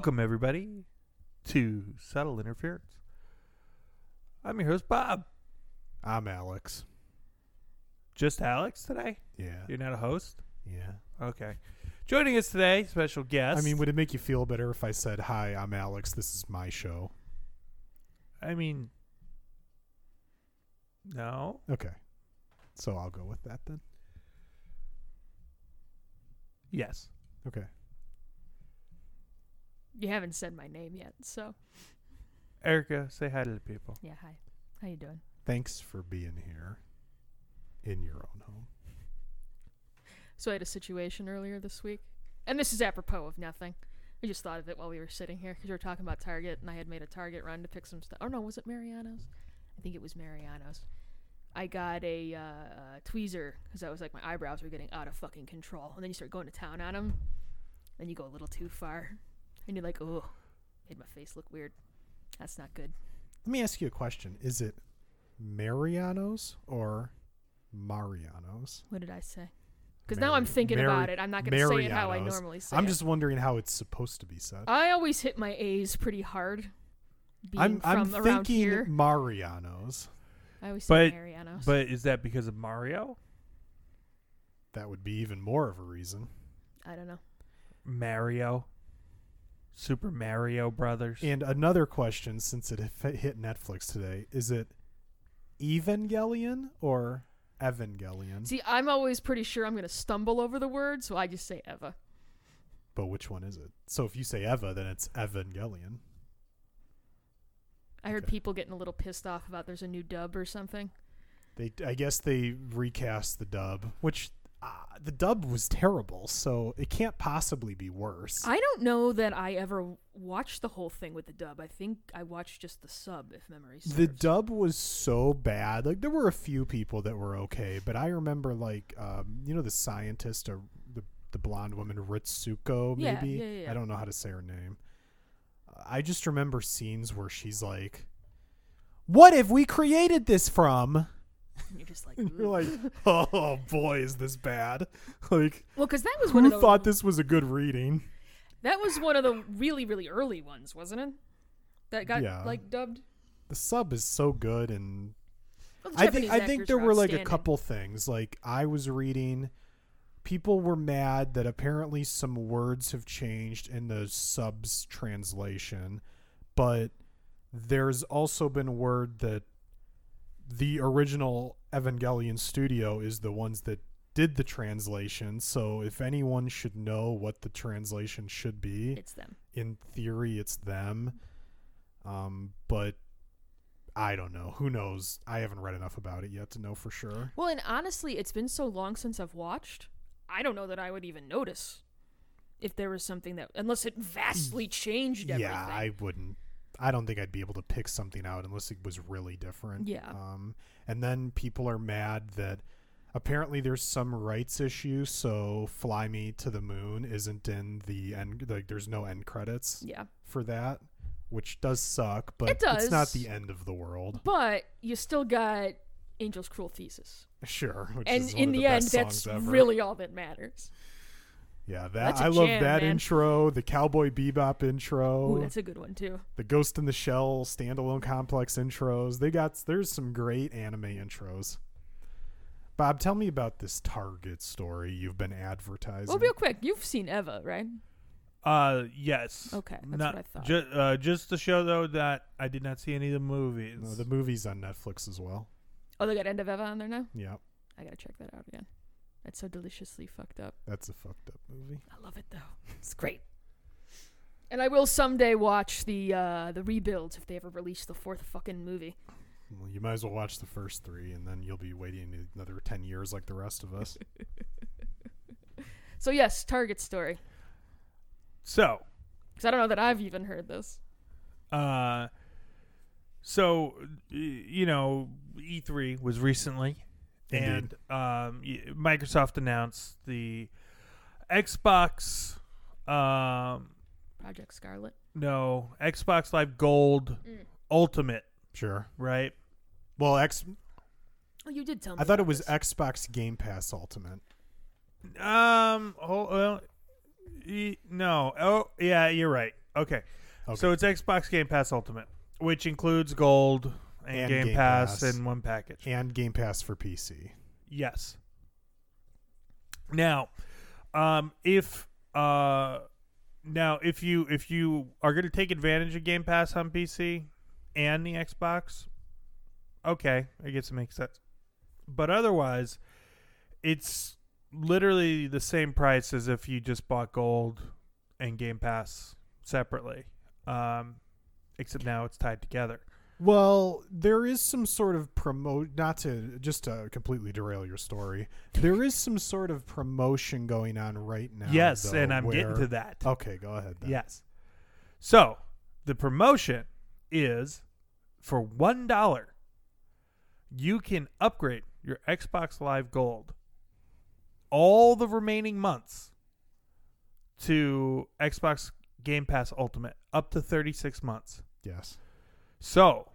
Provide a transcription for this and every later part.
Welcome, everybody, to Subtle Interference. I'm your host, Bob. I'm Alex. Just Alex today? Yeah. You're not a host? Yeah. Okay. Joining us today, special guest. I mean, would it make you feel better if I said, "Hi, I'm Alex. This is my show"? I mean, no. Okay. So I'll go with that then. Yes. Okay. You haven't said my name yet, so Erica, say hi to the people. yeah. Hi, how you doing? Thanks for being here in your own home. So I had a situation earlier this week, and this is apropos of nothing. I just thought of it while we were sitting here because we were talking about Target, and I had made a Target run to pick some stuff. Oh no, was it Mariano's? I think it was Mariano's. I got a uh, uh, tweezer because I was like my eyebrows were getting out of fucking control, and then you start going to town on them, then you go a little too far, and you're like, oh, made my face look weird. That's not good. Let me ask you a question. Is it Mariano's or Mariano's? What did I say? Because now I'm thinking Mari- about it. I'm not going to say it how I normally say it. I'm it. just wondering how it's supposed to be said. I always hit my A's pretty hard. Being I'm I'm thinking here, Mariano's. I always But- say Mariano's. But is that because of Mario? That would be even more of a reason. I don't know. Mario? Super Mario Brothers? And another question, since it hit hit Netflix today, is it Evangelion or Evangelion? See, I'm always pretty sure I'm going to stumble over the word, so I just say Eva. but which one is it? So if you say Eva, then it's Evangelion. I heard Okay. people getting a little pissed off about there's a new dub or something. They, I guess they recast the dub, which uh, the dub was terrible, so it can't possibly be worse. I don't know that I ever watched the whole thing with the dub. I think I watched just the sub, if memory serves. the dub was so bad. Like there were a few people that were okay, but I remember like um, you know the scientist or the the blonde woman Ritsuko maybe. yeah, yeah, yeah. I don't know how to say her name. Uh, I just remember scenes where she's like, "What have we created this from?" And You're just like, you're like, "Oh boy, is this bad!" Like, well, because that was one of who the thought this was a good reading? that was one of the really really early ones, wasn't it? That got Yeah. like dubbed. The sub is so good and Well, I think I think there were like a couple things. Like I was reading, people were mad that apparently some words have changed in the subs translation, but there's also been word that the original Evangelion studio is the ones that did the translation. So if anyone should know what the translation should be, It's them. in theory it's them um but i don't know who knows i haven't read enough about it yet to know for sure Well, and honestly, it's been so long since I've watched. I don't know that I would even notice if there was something that, unless it vastly changed everything. yeah i wouldn't i don't think i'd be able to pick something out unless it was really different Yeah. um and then people are mad that apparently there's some rights issue so fly me to the moon isn't in the end like there's no end credits yeah. for that which does suck but It does. it's not the end of the world But you still got Angel's Cruel Thesis. sure which and in the, the, end, that's ever. really all that matters. Yeah, that That's a I love jam, that man. intro, the Cowboy Bebop intro, Ooh, that's a good one, too. the Ghost in the Shell standalone complex intros. They got there's some great anime intros. Bob, tell me about this Target story you've been advertising. Well, real quick, you've seen Eva, right? Uh, yes. Okay, that's Not, what I thought. Ju- uh, just to show though that I did not see any of the movies. No, the movie's on Netflix as well. oh, they got End of Eva on there now? Yeah, I gotta check that out again. That's so deliciously fucked up. that's a fucked up movie. I love it though. It's great. And I will someday watch the uh, the rebuilds if they ever release the fourth fucking movie. Well, you might as well watch the first three, and then you'll be waiting another ten years like the rest of us. So yes, Target story. So, Because I don't know that I've even heard this. uh, so you know, E3 was recently, Indeed. and um, Microsoft announced the Xbox. Um, Project Scarlett. no, Xbox Live Gold Mm. Ultimate, Sure. right? Well, X. Oh, you did tell me. I thought it was this. Xbox Game Pass Ultimate. Um. Oh well. E- no. Oh yeah, you're right. Okay. Okay. So it's Xbox Game Pass Ultimate, which includes Gold and, And Game, Game Pass, Pass. in one package. and Game Pass for PC. Yes. Now, um, if uh, now if you if you are going to take advantage of Game Pass on PC and the Xbox, okay, I guess it makes sense. But otherwise, it's literally the same price as if you just bought Gold and Game Pass separately. Um, except now it's tied together. Well, there is some sort of promote. Not to just to completely derail your story. There is some sort of promotion going on right now. yes, though, and I'm getting to that. Okay, go ahead. Then. Yes. So the promotion is for one dollar. You can upgrade your Xbox Live Gold all the remaining months to Xbox Game Pass Ultimate up to 36 months. Yes. So,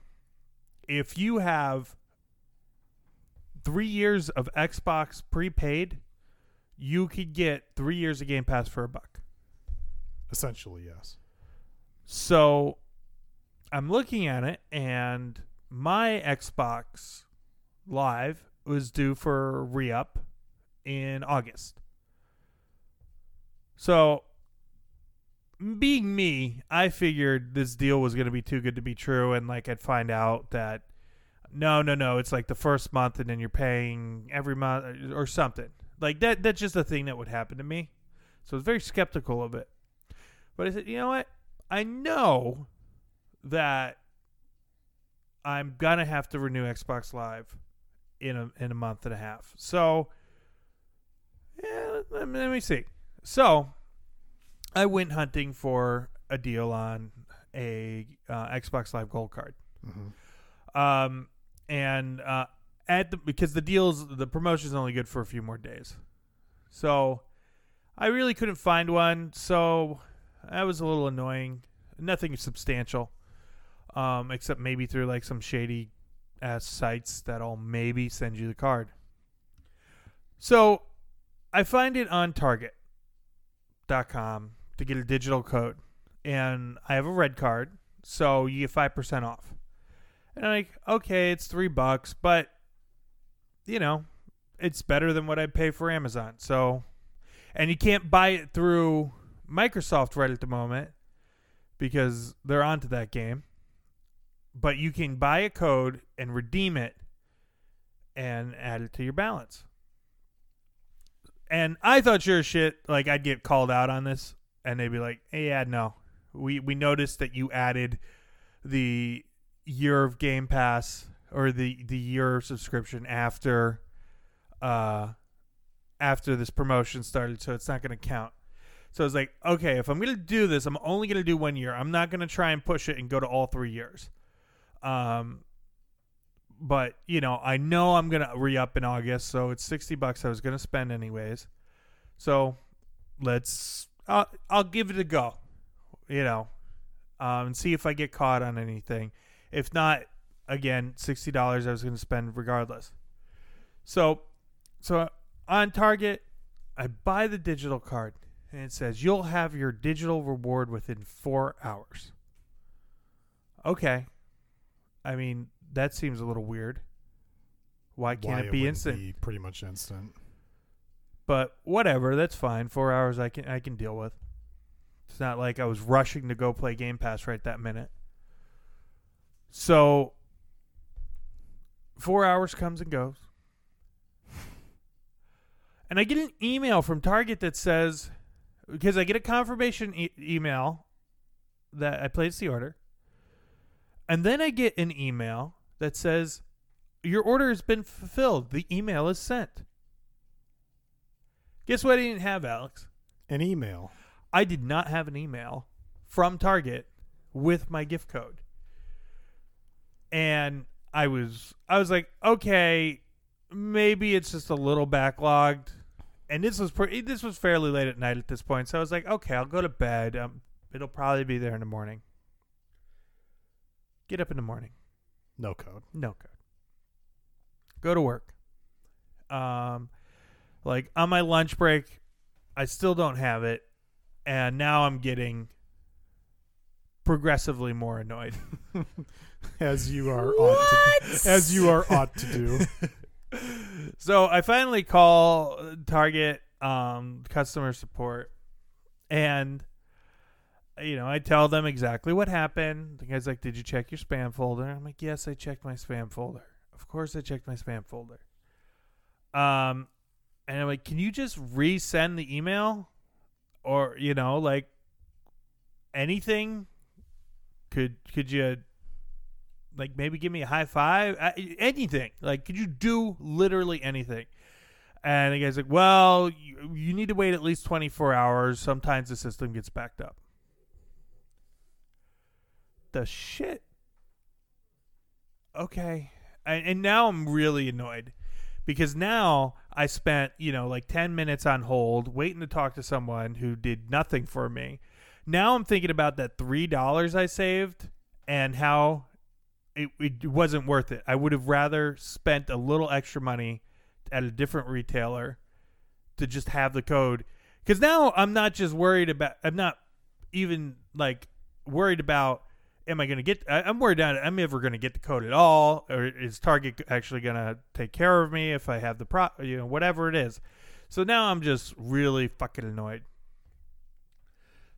if you have three years of Xbox prepaid, you could get three years of Game Pass for a buck. Essentially, yes. So I'm looking at it, and my Xbox Live was due for re up in August. So, being me, I figured this deal was going to be too good to be true, and like I'd find out that no, no, no, it's like the first month, and then you're paying every month uh, or something. Like that. That's just a thing that would happen to me. So I was very skeptical of it. But I said, you know what? I know that I'm gonna have to renew Xbox Live in a in a month and a half. So yeah, let me see. So I went hunting for a deal on a uh, Xbox Live Gold card. hmm Um, and uh, at the because the deals the promotion is only good for a few more days, so I really couldn't find one. So that was a little annoying. Nothing substantial, um, except maybe through like some shady ass sites that'll maybe send you the card. So I find it on Target.com to get a digital code, and I have a red card, so you get five percent off. And I'm like, okay, it's three bucks, but you know, it's better than what I'd pay for Amazon. So, and you can't buy it through Microsoft right at the moment because they're onto that game. But you can buy a code and redeem it and add it to your balance. And I thought sure shit, like I'd get called out on this, and they'd be like, "Hey, yeah, no, we we noticed that you added the year of Game Pass or the the year subscription after uh after this promotion started, so it's not going to count. So I was like, okay, if I'm going to do this, I'm only going to do one year. I'm not going to try and push it and go to all three years. Um, but you know, I know I'm going to re up in August, so it's sixty bucks I was going to spend anyways. So let's I'll, I'll give it a go. You know, um, and see if I get caught on anything. If not, again, sixty dollars I was going to spend regardless. So, so on Target, I buy the digital card, and it says you'll have your digital reward within four hours. Okay, I mean that seems a little weird. Why can't Why it be instant? be pretty much instant. But whatever, that's fine. Four hours I can I can deal with. It's not like I was rushing to go play Game Pass right that minute. So four hours comes and goes. And I get an email from Target that says because I get a confirmation e- email that I placed the order. And then I get an email that says your order has been fulfilled. The email is sent. Guess what I didn't have, Alex? An email. I did not have an email from Target with my gift code. And I was I was like, okay, maybe it's just a little backlogged. And this was pretty this was fairly late at night at this point. So I was like, okay, I'll go to bed. Um, it'll probably be there in the morning. Get up in the morning. No code. No code. Go to work. Um, like on my lunch break, I still don't have it, and now I'm getting progressively more annoyed. as you are ought to, as you are ought to do. so I finally call Target um, customer support, and you know I tell them exactly what happened. The guy's like, "Did you check your spam folder?" I'm like, "Yes, I checked my spam folder. Of course, I checked my spam folder." Um, and I'm like, "Can you just resend the email, or you know, like anything? Could could you?" like maybe give me a high five, anything. Like, could you do literally anything? And the guy's like, well, you, you need to wait at least 24 hours. Sometimes the system gets backed up. The shit. Okay. And, and now I'm really annoyed because now I spent, you know, like 10 minutes on hold waiting to talk to someone who did nothing for me. Now I'm thinking about that $3 I saved and how it, it wasn't worth it. I would have rather spent a little extra money at a different retailer to just have the code because now I'm not just worried about. I'm not even like worried about. Am I going to get? I, I'm worried about. I'm ever going to get the code at all, or is Target actually going to take care of me if I have the pro? You know, whatever it is. So now I'm just really fucking annoyed.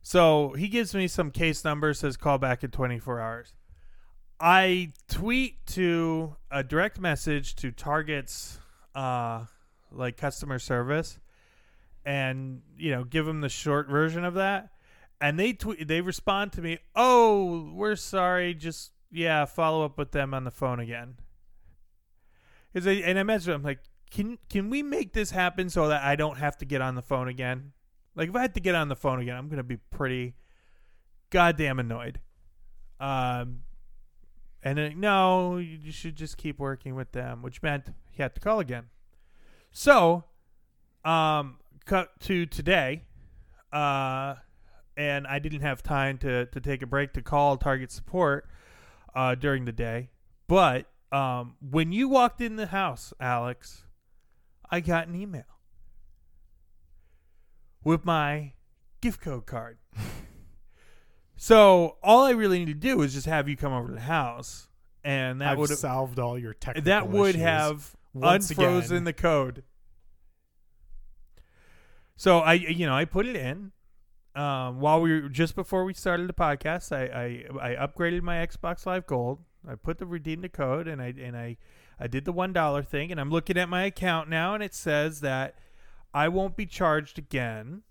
So he gives me some case number, says call back in 24 hours. I tweet to a direct message to Target's uh like customer service and you know give them the short version of that and they tweet they respond to me oh we're sorry just yeah follow up with them on the phone again. Cause I, and I messaged I'm like can can we make this happen so that I don't have to get on the phone again? Like if I had to get on the phone again I'm gonna be pretty goddamn annoyed. Um and then, no, you should just keep working with them, which meant he had to call again. So, um, cut to today, uh, and I didn't have time to, to take a break to call Target support uh, during the day. But um, when you walked in the house, Alex, I got an email with my gift code card. So all I really need to do is just have you come over to the house, and that would have solved all your technical that would have unfrozen again. the code. So I, you know, I put it in um, while we were just before we started the podcast. I, I I upgraded my Xbox Live Gold. I put the redeem the code, and I and I I did the one dollar thing, and I'm looking at my account now, and it says that I won't be charged again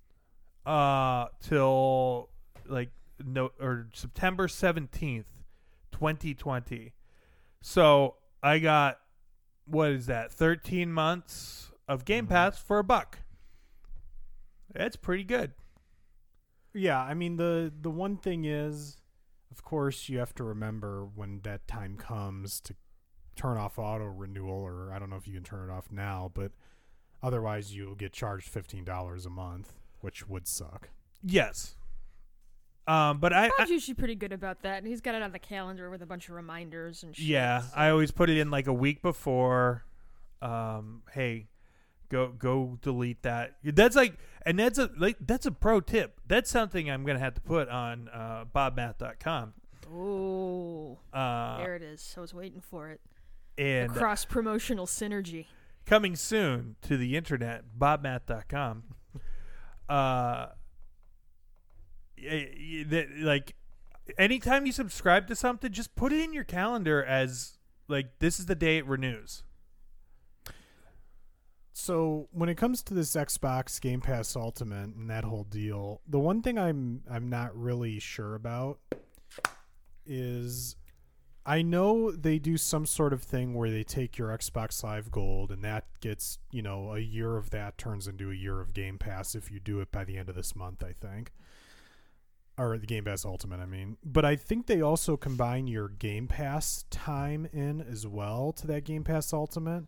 uh till like no or September 17th 2020 so I got what is that 13 months of Game Mhm. Pass for a buck that's pretty good Yeah, I mean the the one thing is, of course, you have to remember when that time comes to turn off auto renewal, or I don't know if you can turn it off now, but otherwise you'll get charged fifteen dollars a month, which would suck. yes um but I, I usually pretty good about that, and he's got it on the calendar with a bunch of reminders and shit. Yeah, so- I always put it in like a week before. Um, hey, go go delete that. That's like, and that's a like that's a pro tip. That's something I'm gonna have to put on uh, BobMath.com. Oh, Uh, there it is. I was waiting for it. and cross promotional synergy. coming soon to the internet, BobMath.com. Uh, that like anytime you subscribe to something, just put it in your calendar as like this is the day it renews. So when it comes to this Xbox Game Pass Ultimate and that whole deal, the one thing I'm I'm not really sure about is I know they do some sort of thing where they take your Xbox Live Gold and that gets, you know, a year of that turns into a year of Game Pass if you do it by the end of this month, I think. Or the Game Pass Ultimate, I mean. But I think they also combine your Game Pass time in as well to that Game Pass Ultimate.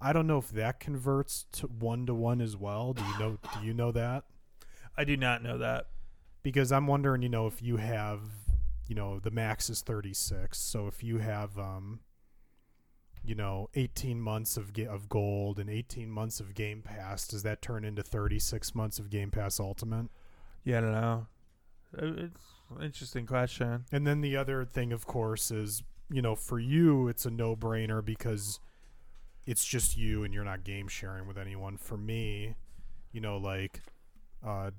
I don't know if that converts to one to one as well. Do you know do you know that? I do not know that. because I'm wondering, you know, if you have, you know, the max is 36. So if you have, um, you know, 18 months of ga- of gold and 18 months of Game Pass, does that turn into 36 months of Game Pass Ultimate? Yeah, I don't know. Uh, It's Interesting question. And then the other thing, of course, is you know for you it's a no brainer because it's just you and you're not game sharing with anyone. For me, you know, like uh,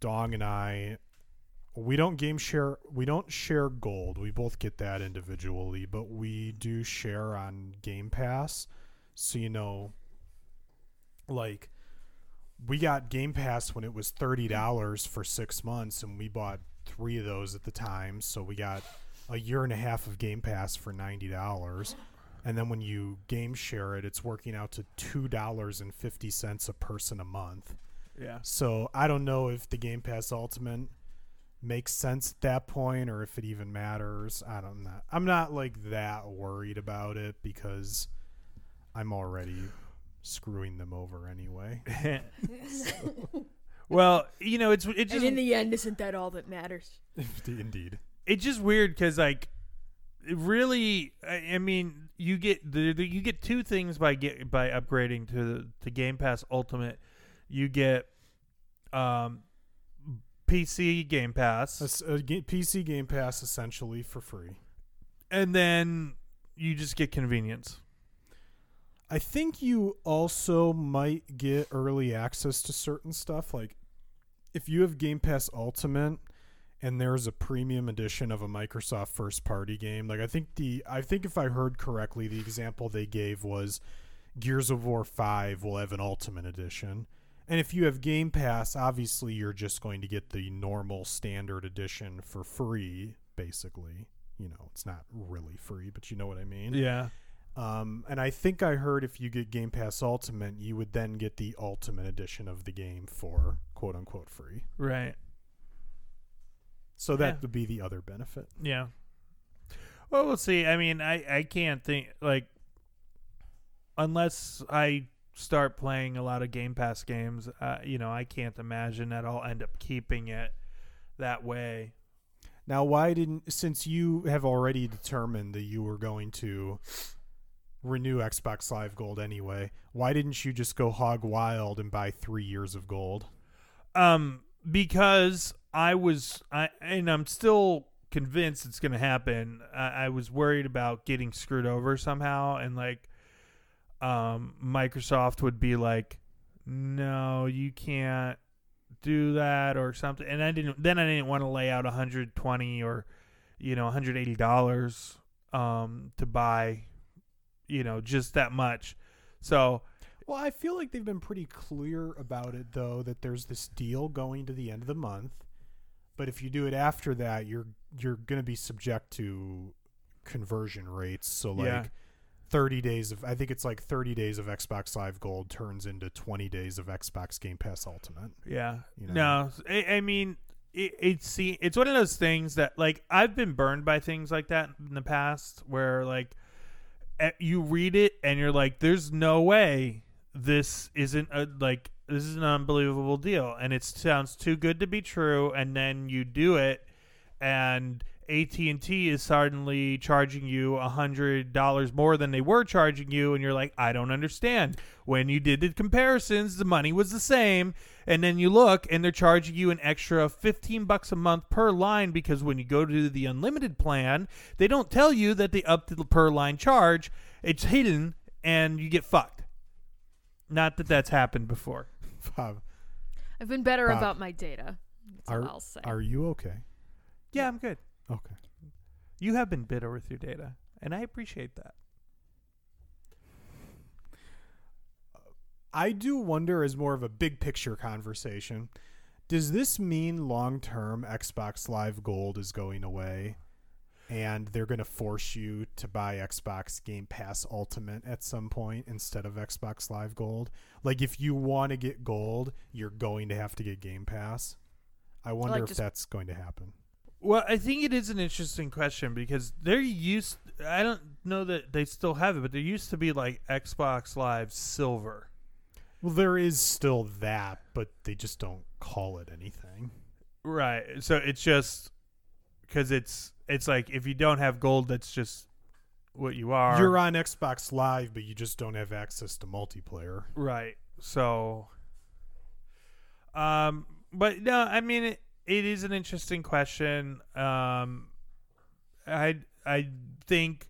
Dong and I, we don't game share. We don't share gold. We both get that individually, but we do share on Game Pass. So you know, like we got Game Pass when it was thirty dollars for six months, and we bought three of those at the time. So we got a year and a half of Game Pass for ninety dollars. And then when you game share it, it's working out to two dollars and fifty cents a person a month. Yeah. So I don't know if the Game Pass Ultimate makes sense at that point or if it even matters. I don't know. I'm not like that worried about it because I'm already screwing them over anyway. well, you know, it's it and just in the end, isn't that all that matters? Indeed. it's just weird because like it really I, I mean you get the, the you get two things by get by upgrading to the to Game Pass Ultimate. You get um PC Game Pass, a PC Game Pass essentially for free. and then you just get convenience. I think you also might get early access to certain stuff. Like if you have Game Pass Ultimate and there's a premium edition of a Microsoft first party game, like I think the I think if I heard correctly, the example they gave was Gears of War 5 will have an Ultimate edition. And if you have Game Pass, obviously you're just going to get the normal standard edition for free, basically. You know, it's not really free, but you know what I mean. Yeah. Um, and I think I heard if you get Game Pass Ultimate, you would then get the Ultimate edition of the game for quote unquote free. Right. So that Yeah. would be the other benefit. Yeah. Well, we'll see. I mean, I I can't think like unless I start playing a lot of Game Pass games, uh, you know, I can't imagine that I'll end up keeping it that way. Now, why didn't since you have already determined that you were going to renew Xbox Live Gold anyway? Why didn't you just go hog wild and buy three years of gold? Um, because I was, I and I'm still convinced it's going to happen. I, I was worried about getting screwed over somehow, and like, um, Microsoft would be like, "No, you can't do that," or something. And I didn't. Then I didn't want to lay out 120 or, you know, 180 dollars, um, to buy, you know, just that much. So Well, I feel like they've been pretty clear about it though that there's this deal going to the end of the month. But if you do it after that, you're you're going to be subject to conversion rates. So like Yeah. 30 days of I think it's like 30 days of Xbox Live Gold turns into 20 days of Xbox Game Pass Ultimate. Yeah. You know? No, I, I mean, it, it's see, it's one of those things that like I've been burned by things like that in the past, where like eh, you read it and you're like, "There's no way this isn't a like this is an unbelievable deal," and it sounds too good to be true, and then you do it, and AT&T is suddenly charging you a hundred dollars more than they were charging you and you're like I don't understand. When you did the comparisons the money was the same and then you look and they're charging you an extra 15 bucks a month per line because when you go to the unlimited plan they don't tell you that they upped the per line charge. It's hidden and you get fucked. Not that that's happened before Bob, I've been better Bob, about my data. That's are all I'll say. are you okay? yeah I'm good Okay. you have been bitter with your data and I appreciate that I do wonder, as more of a big picture conversation, does this mean long term Xbox Live Gold is going away and they're going to force you to buy Xbox Game Pass Ultimate at some point instead of Xbox Live Gold? Like, if you want to get gold, you're going to have to get Game Pass. I wonder like if just- that's going to happen. Well, I think it is an interesting question because there used I don't know that they still have it, but there used to be like Xbox Live Silver. Well, there is still that, but they just don't call it anything. Right. So it's just cuz it's it's like if you don't have gold that's just what you are. You're on Xbox Live, but you just don't have access to multiplayer. Right. So um but no, I mean it it is an interesting question. Um, I I think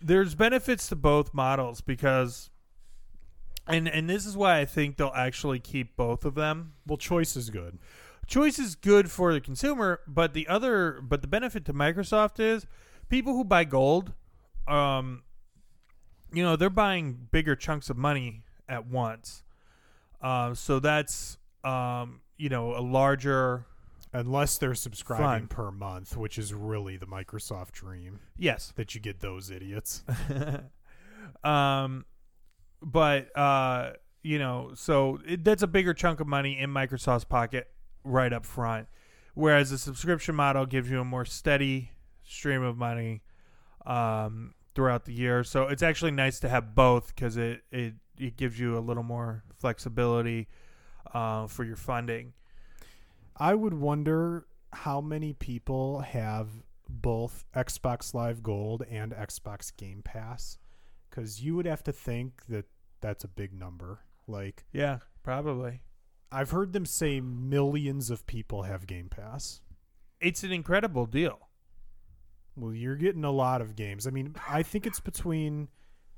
there's benefits to both models because, and and this is why I think they'll actually keep both of them. Well, choice is good. Choice is good for the consumer, but the other but the benefit to Microsoft is people who buy gold, um, you know, they're buying bigger chunks of money at once. Um, so that's um, you know, a larger Unless they're subscribing Fun. per month, which is really the Microsoft dream yes. that you get those idiots. um, but uh, you know, so it, that's a bigger chunk of money in Microsoft's pocket right up front, whereas the subscription model gives you a more steady stream of money um, throughout the year. So it's actually nice to have both because it, it it gives you a little more flexibility uh, for your funding. I would wonder how many people have both Xbox Live Gold and Xbox Game Pass cuz you would have to think that that's a big number. Like Yeah, probably. I've heard them say millions of people have Game Pass. It's an incredible deal. Well, you're getting a lot of games. I mean, I think it's between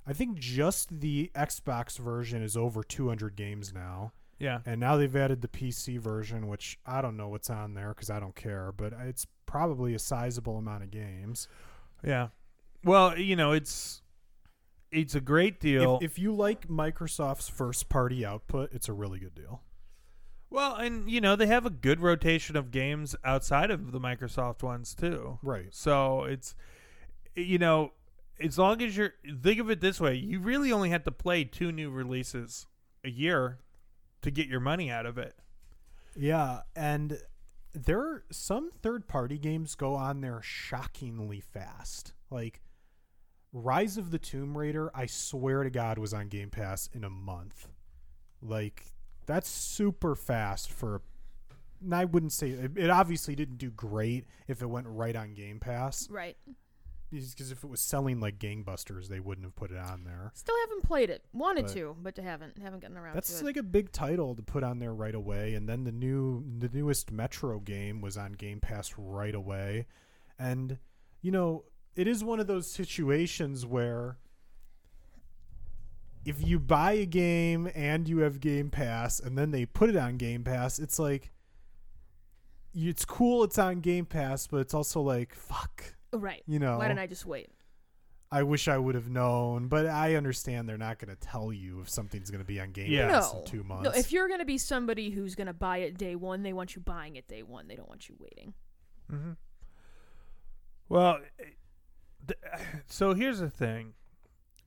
I think just the Xbox version is over 200 games now. Yeah. And now they've added the PC version, which I don't know what's on there because I don't care, but it's probably a sizable amount of games. Yeah. Well, you know, it's it's a great deal. If, if you like Microsoft's first party output, it's a really good deal. Well, and you know, they have a good rotation of games outside of the Microsoft ones too. Right. So it's you know, as long as you're think of it this way, you really only have to play two new releases a year to get your money out of it. Yeah, and there are some third party games go on there shockingly fast. Like Rise of the Tomb Raider, I swear to God was on Game Pass in a month. Like that's super fast for and I wouldn't say it, it obviously didn't do great if it went right on Game Pass Right. because if it was selling like gangbusters, they wouldn't have put it on there. Still haven't played it. Wanted But- to, but haven't. Haven't gotten around That's to it. That's like a big title to put on there right away. And then the new, the newest Metro game was on Game Pass right away. And you know, it is one of those situations where if you buy a game and you have Game Pass, and then they put it on Game Pass, it's like it's cool. It's on Game Pass, but it's also like fuck. right. You know, Why didn't I just wait? I wish I would have known, but I understand they're not going to tell you if something's going to be on Game Yeah. Pass no. in two months. No, if you're gonna be somebody who's gonna buy it day one, they want you buying it day one. They don't want you waiting. Mm-hmm. Well, eh, th- so here's the thing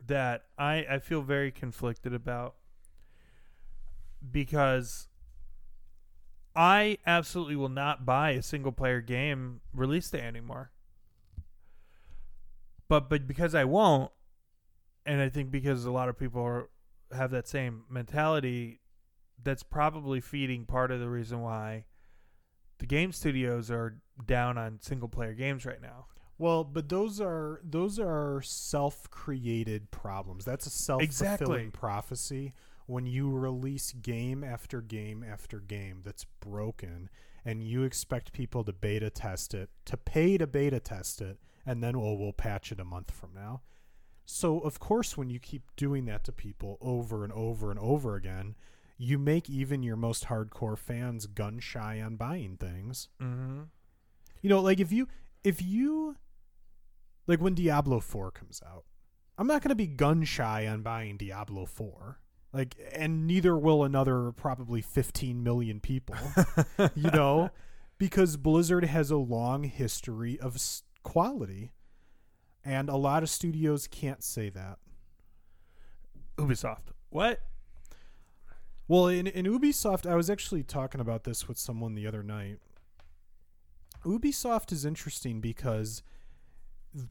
that I I feel very conflicted about because I absolutely will not buy a single player game release day anymore. But but because I won't, and I think because a lot of people are, have that same mentality, that's probably feeding part of the reason why the game studios are down on single player games right now. Well, but those are those are self-created problems. That's a self-fulfilling Exactly. prophecy when you release game after game after game that's broken and you expect people to beta test it, to pay to beta test it, and then we'll we'll patch it a month from now. So, of course, when you keep doing that to people over and over and over again, you make even your most hardcore fans gun shy on buying things. Mm-hmm. You know, like if you if you like when Diablo 4 comes out, I'm not going to be gun shy on buying Diablo 4. Like and neither will another probably 15 million people, you know, because Blizzard has a long history of quality. And a lot of studios can't say that. Ubisoft. What? Well, in, in Ubisoft, I was actually talking about this with someone the other night. Ubisoft is interesting because,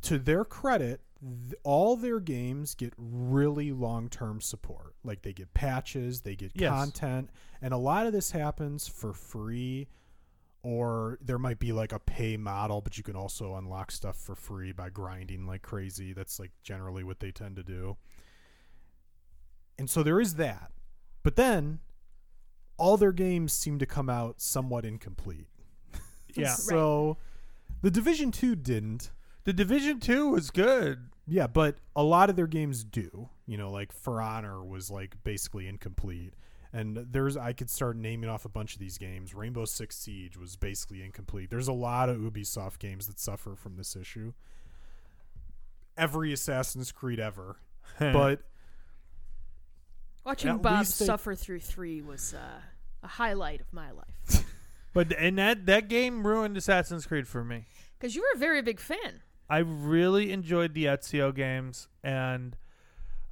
to their credit, th- all their games get really long term support. Like they get patches, they get Yes. content, and a lot of this happens for free. Or there might be like a pay model, but you can also unlock stuff for free by grinding like crazy. That's like generally what they tend to do. And so there is that. But then all their games seem to come out somewhat incomplete. Yeah. So the Division 2 didn't. The Division Two was good. Yeah, but a lot of their games do. You know, like For Honor was like basically incomplete. And there's I could start naming off a bunch of these games. Rainbow Six Siege was basically incomplete. There's a lot of Ubisoft games that suffer from this issue. Every Assassin's Creed ever. but Watching Bob they- suffer through three was uh, a highlight of my life. but and that that game ruined Assassin's Creed for me. Because you were a very big fan. I really enjoyed the Ezio games, and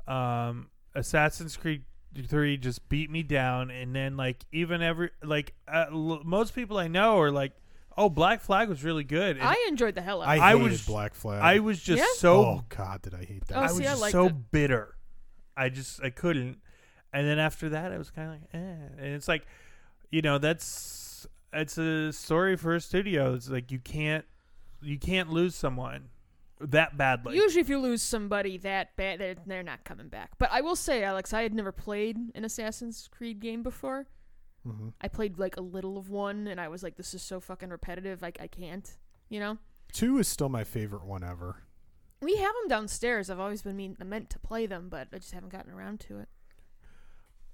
um, Assassin's Creed Three just beat me down. And then like even every like uh, l- most people I know are like, "Oh, Black Flag was really good." And I enjoyed the hell out I, of I it. hated was- Black Flag. I was just Yeah? so oh god, did I hate that. Oh, I was see, I just liked so it. bitter. I just I couldn't. And then after that, I was kind of like, eh. And it's like, you know, that's it's a story for a studio. It's like you can't you can't lose someone that badly. Usually, if you lose somebody that bad, they're, they're not coming back. But I will say, Alex, I had never played an Assassin's Creed game before. Mhm. I played like a little of one, and I was like, "This is so fucking repetitive. Like, I can't." You know, Two is still my favorite one ever. we have them downstairs. I've always been mean, meant to play them, but I just haven't gotten around to it.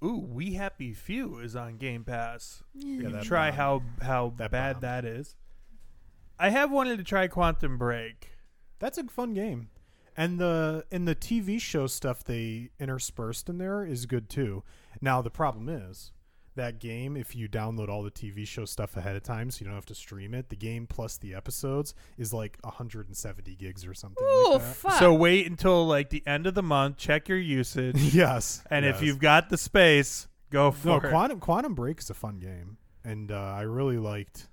Ooh, We Happy Few is on Game Pass. Yeah, you that try bombed. how how That bad bombed. that is. I have wanted to try Quantum Break. That's a fun game. And the and the TV show stuff they interspersed in there is good too. Now the problem is that game if you download all the TV show stuff ahead of time so you don't have to stream it, the game plus the episodes is like 170 gigs or something Oh like that. fuck! So wait until like the end of the month. Check your usage, yes. and if you've got the space, go for it. No, it. Quantum Quantum Break is a fun game and uh, I really liked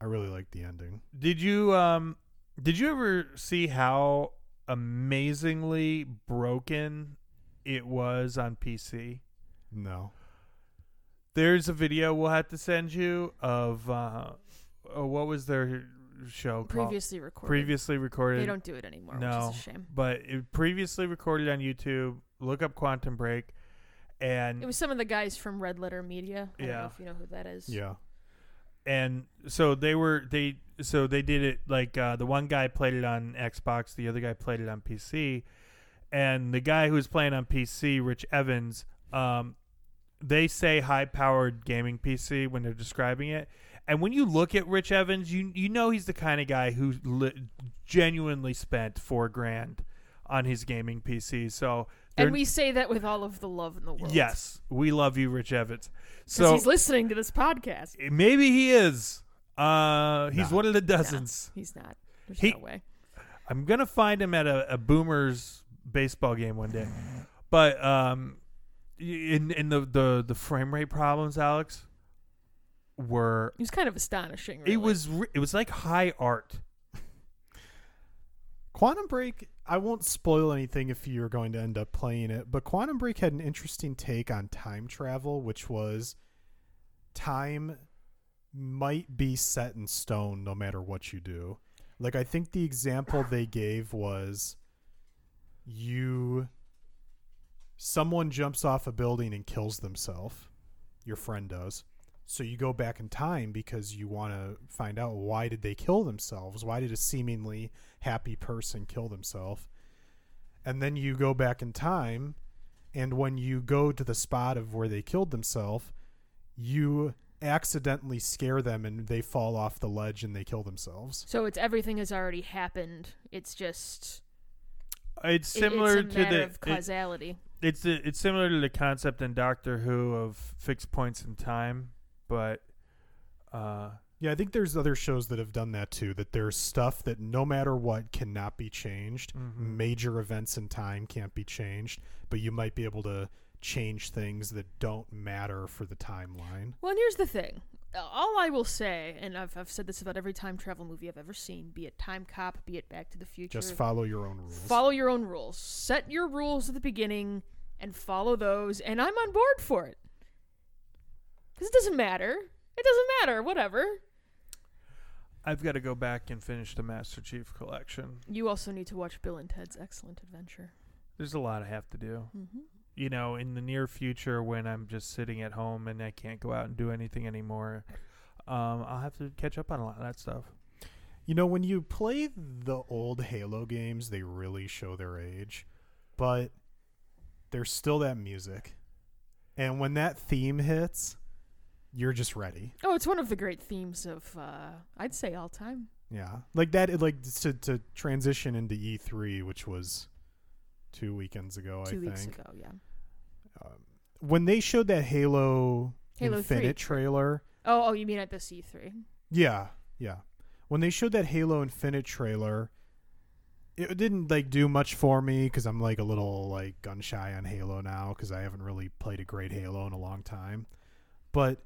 I really liked the ending. Did you um did you ever see how amazingly broken it was on PC? No. There's a video we'll have to send you of uh uh, what was their show called? previously recorded. Previously recorded. They don't do it anymore, no, which is a shame. but it previously recorded on YouTube. Look up Quantum Break, and It was some of the guys from Red Letter Media. I don't Yeah. know if you know who that is. Yeah. And so they were they so they did it like uh, the one guy played it on Xbox, the other guy played it on PC, and the guy who was playing on PC, Rich Evans, um, they say high-powered gaming PC when they're describing it, and when you look at Rich Evans, you you know he's the kind of guy who li- genuinely spent four grand on his gaming PC. So And they're- we say that with all of the love in the world. yes, we love you, Rich Evans. 'Cause So he's listening to this podcast. maybe he is. Uh, he's Nah. one of the dozens. He's not. There's He- no way. I'm gonna find him at a, a Boomers baseball game one day. But um, in in the the the frame rate problems, Alex, were He was kind of astonishing. Really. it was re- it was like high art. Quantum Break, I won't spoil anything if you're going to end up playing it, but Quantum Break had an interesting take on time travel, which was time might be set in stone no matter what you do. Like, I think the example they gave was you. Someone jumps off a building and kills themselves. Your friend does. So you go back in time because you want to find out why did they kill themselves? Why did a seemingly happy person kill themselves? And then you go back in time and when you go to the spot of where they killed themselves, you accidentally scare them and they fall off the ledge and they kill themselves. So it's everything has already happened. It's just It's similar it's a to the of it- it's a, it's similar to the concept in Doctor Who of fixed points in time, but uh, Yeah, I think there's other shows that have done that too. That there's stuff that no matter what cannot be changed. Mhm. Major events in time can't be changed, but you might be able to change things that don't matter for the timeline. Well, and here's the thing. All I will say, and I've, I've said this about every time travel movie I've ever seen, be it Time Cop, be it Back to the Future, Just follow your own rules. follow your own rules. Set your rules at the beginning and follow those, and I'm on board for it. Because it doesn't matter. It doesn't matter. Whatever. I've got to go back and finish the Master Chief collection. You also need to watch Bill and Ted's Excellent Adventure. There's a lot I have to do. Mm-hmm. you know, in the near future when I'm just sitting at home and I can't go out and do anything anymore, um, I'll have to catch up on a lot of that stuff. You know, when you play the old Halo games, they really show their age, but there's still that music. And when that theme hits, you're just ready. Oh, it's one of the great themes of uh, I'd say all time. Yeah. Like that it, like to to transition into E3, which was 2 weekends ago, Two I weeks think. ago, yeah. Um, when they showed that Halo, Halo 3 Infinite trailer, Oh, oh, you mean at the C three? Yeah, yeah. When they showed that Halo Infinite trailer, it didn't like do much for me because I'm like a little like gun shy on Halo now because I haven't really played a great Halo in a long time. But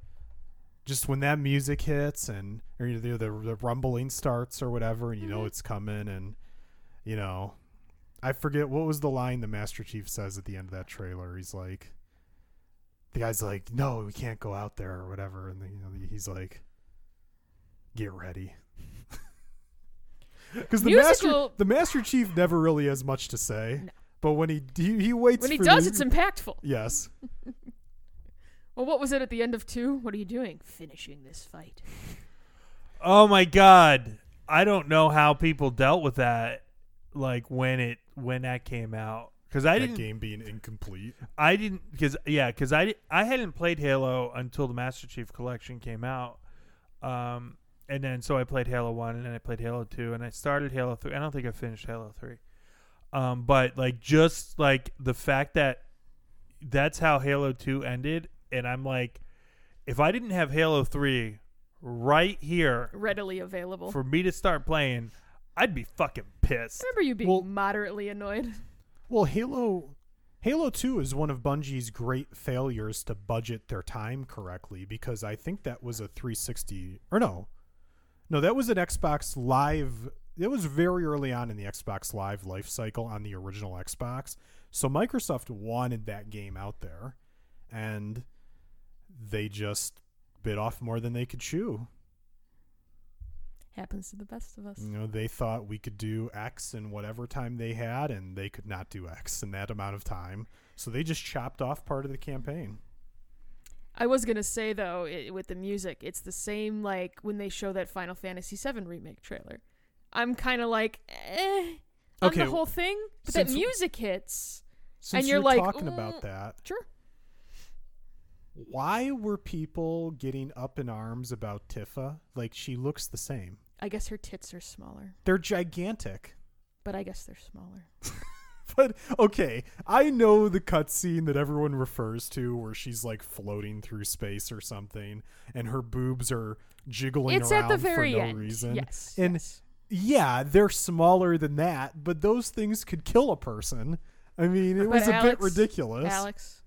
just when that music hits and or you know, the, the the rumbling starts or whatever, and you know Mhm. it's coming, and you know, I forget what was the line the Master Chief says at the end of that trailer. He's like, the guy's like, "No, we can't go out there" or whatever, and then, you know, he's like, "Get ready." Because the master, the Master Chief never really has much to say, No. but when he he, he waits When he does, the- it's impactful. yes, Well, what was it at the end of two? What are you doing? Finishing this fight. Oh my god. I don't know how people dealt with that like when it when that came out cuz I that didn't game being incomplete. I didn't cuz yeah, cuz I I hadn't played Halo until the Master Chief collection came out. Um and then so I played Halo 1 and then I played Halo 2 and I started Halo 3. I don't think I finished Halo 3. Um but like just like the fact that that's how Halo 2 ended and I'm like if I didn't have Halo 3 right here Readily available. for me to start playing, I'd be fucking pissed. I remember you being Well- moderately annoyed. Well, Halo Halo 2 is one of Bungie's great failures to budget their time correctly because I think that was a 360 or no. No, that was an Xbox Live. It was very early on in the Xbox Live life cycle on the original Xbox. So Microsoft wanted that game out there and they just bit off more than they could chew. Happens to the best of us. You know, they thought we could do X in whatever time they had, and they could not do X in that amount of time. So they just chopped off part of the campaign. I was gonna say though, i with the music, it's the same like when they show that Final Fantasy VII remake trailer. I'm kind of like, eh, on Okay, the whole thing, but that music hits. Since you're you're like, talking "Mm, about that, Sure. Why were people getting up in arms about Tifa? Like she looks the same. I guess her tits are smaller, They're gigantic. but I guess they're smaller. But okay, I know the cutscene that everyone refers to where she's like floating through space or something, and her boobs are jiggling it's around at the very for no end. reason. Yes. And yes. yeah, they're smaller than that, but those things could kill a person. I mean, it But was a bit ridiculous. Alex,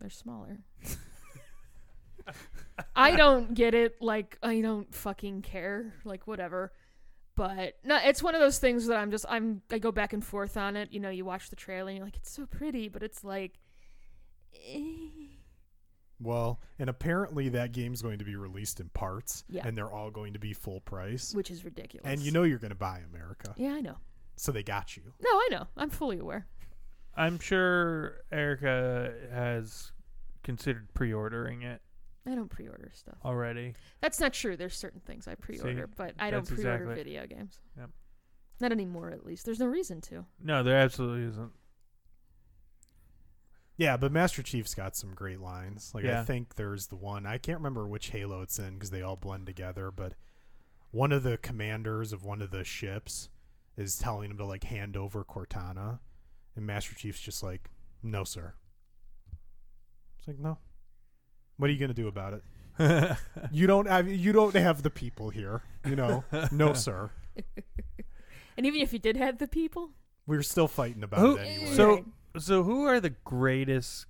they're smaller. I don't get it. Like I don't fucking care. Like whatever. But no, it's one of those things that I'm just I'm I go back and forth on it. You know, you watch the trailer and you're like, it's so pretty, but it's like, eh. Well, and apparently that game's going to be released in parts, Yeah. and they're all going to be full price. which is ridiculous. And you know you're going to buy America, yeah, I know. so they got you. No, I know. I'm fully aware. I'm sure Erica has considered pre-ordering it I don't pre-order stuff. already. That's not true. There's certain things I pre-order, but I don't pre-order exactly- video games. Yep. Not anymore, at least. There's no reason to. No, there absolutely isn't. Yeah, but Master Chief's got some great lines. Like I think there's the one I can't remember which Halo it's in because they all blend together. But one of the commanders of one of the ships is telling him to like hand over Cortana, and Master Chief's just like, "No, sir." It's like, no. What are you gonna do about it? You don't have you don't have the people here. You know, no, sir. And even if you did have the people, We're still fighting about Who- it anyway. So- so, who are the greatest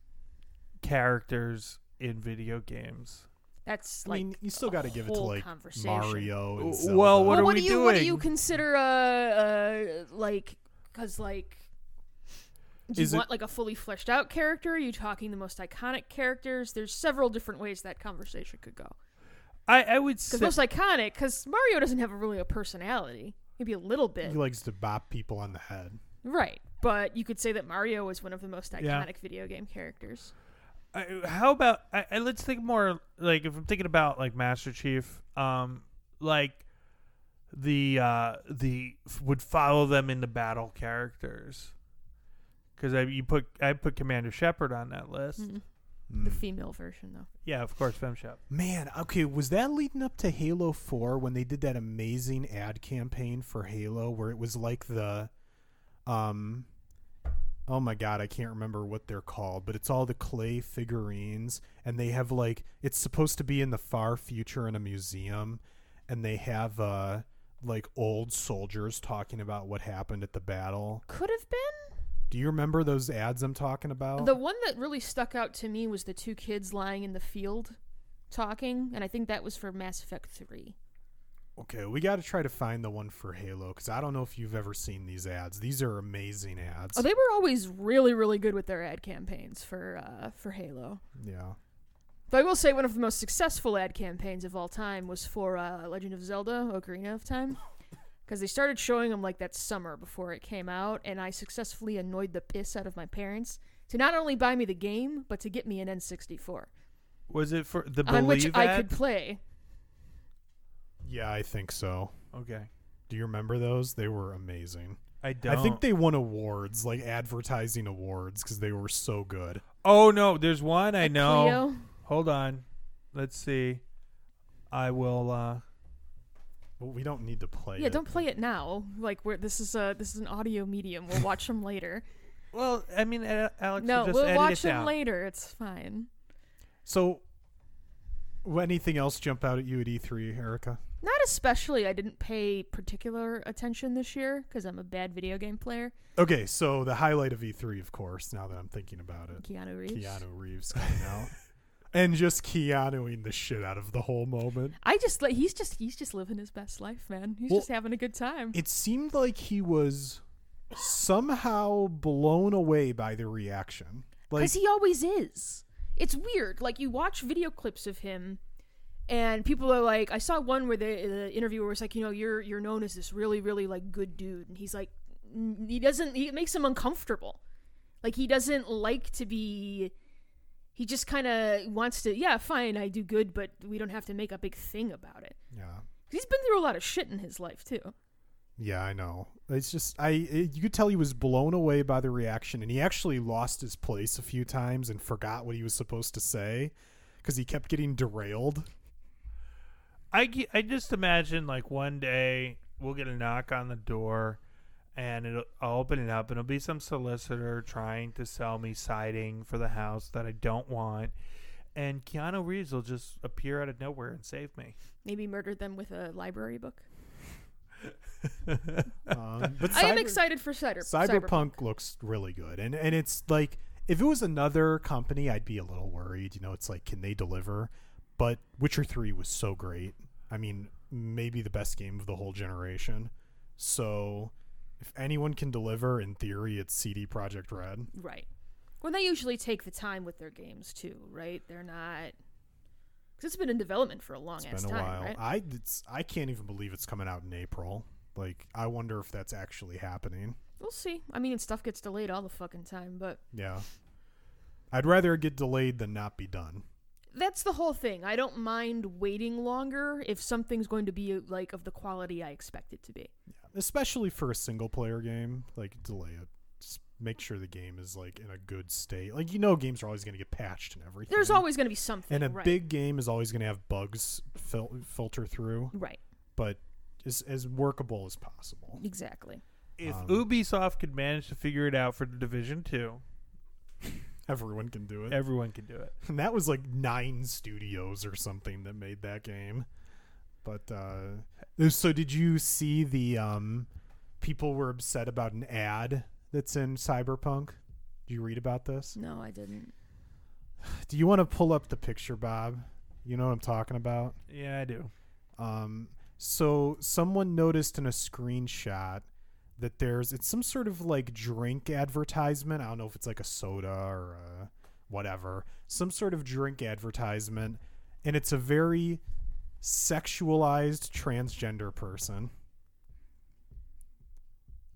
characters in video games? that's I like mean, you still got to give it to like conversation. Mario. And Well, what Well, are what we do you what do you doing? consider uh uh like because like do you Is it- want like a fully fleshed out character? Are you talking the most iconic characters? There's several different ways that conversation could go. I, I would say most iconic, because Mario doesn't have a really a personality, maybe a little bit, He likes to bop people on the head. right? but you could say that Mario is one of the most iconic Yeah. video game characters. I, how about I, I, let's think more like if I'm thinking about like Master Chief, um, like the uh the would follow them into battle characters. Because I you put I put Commander Shepard on that list. Mm. Mm. The female version, though. Yeah, of course, Fem Shep. Man, okay, was that leading up to Halo 4 when they did that amazing ad campaign for Halo where it was like the um oh my god, I can't remember what they're called, but it's all the clay figurines and they have like it's supposed to be in the far future in a museum and they have uh like old soldiers talking about what happened at the battle. Could have been. Do you remember those ads I'm talking about? The one that really stuck out to me was the two kids lying in the field talking, and I think that was for Mass Effect 3. Okay, we got to try to find the one for Halo because I don't know if you've ever seen these ads. These are amazing ads. Oh, they were always really, really good with their ad campaigns for uh, for Halo. yeah. Though I will say one of the most successful ad campaigns of all time was for uh, Legend of Zelda: Ocarina of Time, because they started showing them like that summer before it came out, and I successfully annoyed the piss out of my parents to not only buy me the game but to get me an N64 Was it for the on which Believe I ad? could play. Yeah, I think so. Okay, Do you remember those? They were amazing. I don't. I think they won awards, like advertising awards, because they were so good. Oh no, there's one I A know. Clio. Hold on, let's see. I will. uh Well, we don't need to play Yeah, it. don't play it now. Like, we're, this is a this is an audio medium. We'll watch them later. Well, I mean, Alex, no, we'll watch them later. It's fine. So, anything else jump out at you at E3, Erica? Not especially. I didn't pay particular attention this year because I'm a bad video game player. Okay, so the highlight of E3, of course, now that I'm thinking about it, Keanu Reeves. Keanu Reeves coming out. And just Keanuing the shit out of the whole moment. I just like he's just he's just living his best life, man. He's Well, just having a good time. It seemed like he was somehow blown away by the reaction. Like, Because he always is. It's weird. Like you watch video clips of him, and people are like, I saw one where the, the interviewer was like, you know, you're you're known as this really really like good dude, and he's like, he doesn't. He it makes him uncomfortable. Like he doesn't like to be. He just kind of wants to. Yeah, fine, I do good, but we don't have to make a big thing about it. yeah. He's been through a lot of shit in his life too. Yeah, I know. It's just I it, you could tell he was blown away by the reaction and he actually lost his place a few times and forgot what he was supposed to say cuz he kept getting derailed. I, I just imagine like one day we'll get a knock on the door and it'll, I'll open it up and it'll be some solicitor trying to sell me siding for the house that I don't want. And Keanu Reeves will just appear out of nowhere and save me. Maybe murdered them with a library book. Um, but I am excited for Cyber- Cyberpunk looks really good. And and it's like if it was another company I'd be a little worried, you know, it's like can they deliver? But Witcher 3 was so great. I mean, maybe the best game of the whole generation. So if anyone can deliver in theory it's CD Projekt Red. Right. Well, they usually take the time with their games too, right? They're not because it's been in development for a long It's been a time, while. right? I it's, I can't even believe it's coming out in April. Like I wonder if that's actually happening. We'll see. I mean, stuff gets delayed all the fucking time, but Yeah. I'd rather get delayed than not be done. that's the whole thing. I don't mind waiting longer if something's going to be like of the quality I expect it to be. Especially for a single player game, like delay it. Just make sure the game is like in a good state. Like you know games are always going to get patched and everything. There's always going to be something. and a right. big game is always going to have bugs fil- filter through, right. but as as workable as possible. Exactly. If Um, Ubisoft could manage to figure it out for the Division 2, Everyone can do it. everyone can do it. And that was like nine studios or something that made that game. But uh so did you see the um people were upset about an ad that's in Cyberpunk? Did you read about this? No, I didn't. Do you want to pull up the picture, Bob? You know what I'm talking about? Yeah, I do. Um so someone noticed in a screenshot that there's it's some sort of like drink advertisement. I don't know if it's like a soda or a whatever. Some sort of drink advertisement and it's a very sexualized transgender person.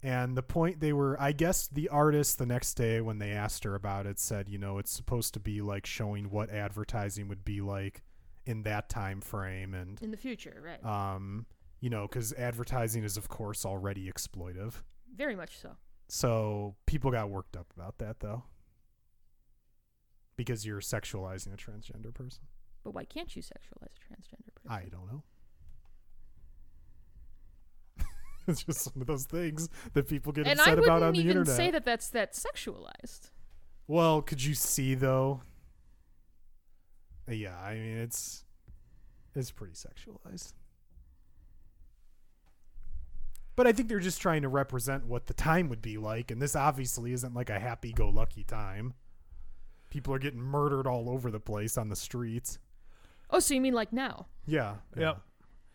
And the point they were, I guess the artist the next day when they asked her about it said, you know, it's supposed to be like showing what advertising would be like in that time frame and In the future, right? um you know because advertising is of course already exploitive Very much so. so people got worked up about that though because you're sexualizing a transgender person But why can't you sexualize a transgender person? i don't know it's just one of those things that people get and I upset wouldn't about on the even say that that's that sexualized. well could you see though yeah i mean it's it's pretty sexualized but I think they're just trying to represent what the time would be like, and this obviously isn't like a happy-go-lucky time. People are getting murdered all over the place on the streets. Oh, so you mean like now? Yeah, Yep. yeah.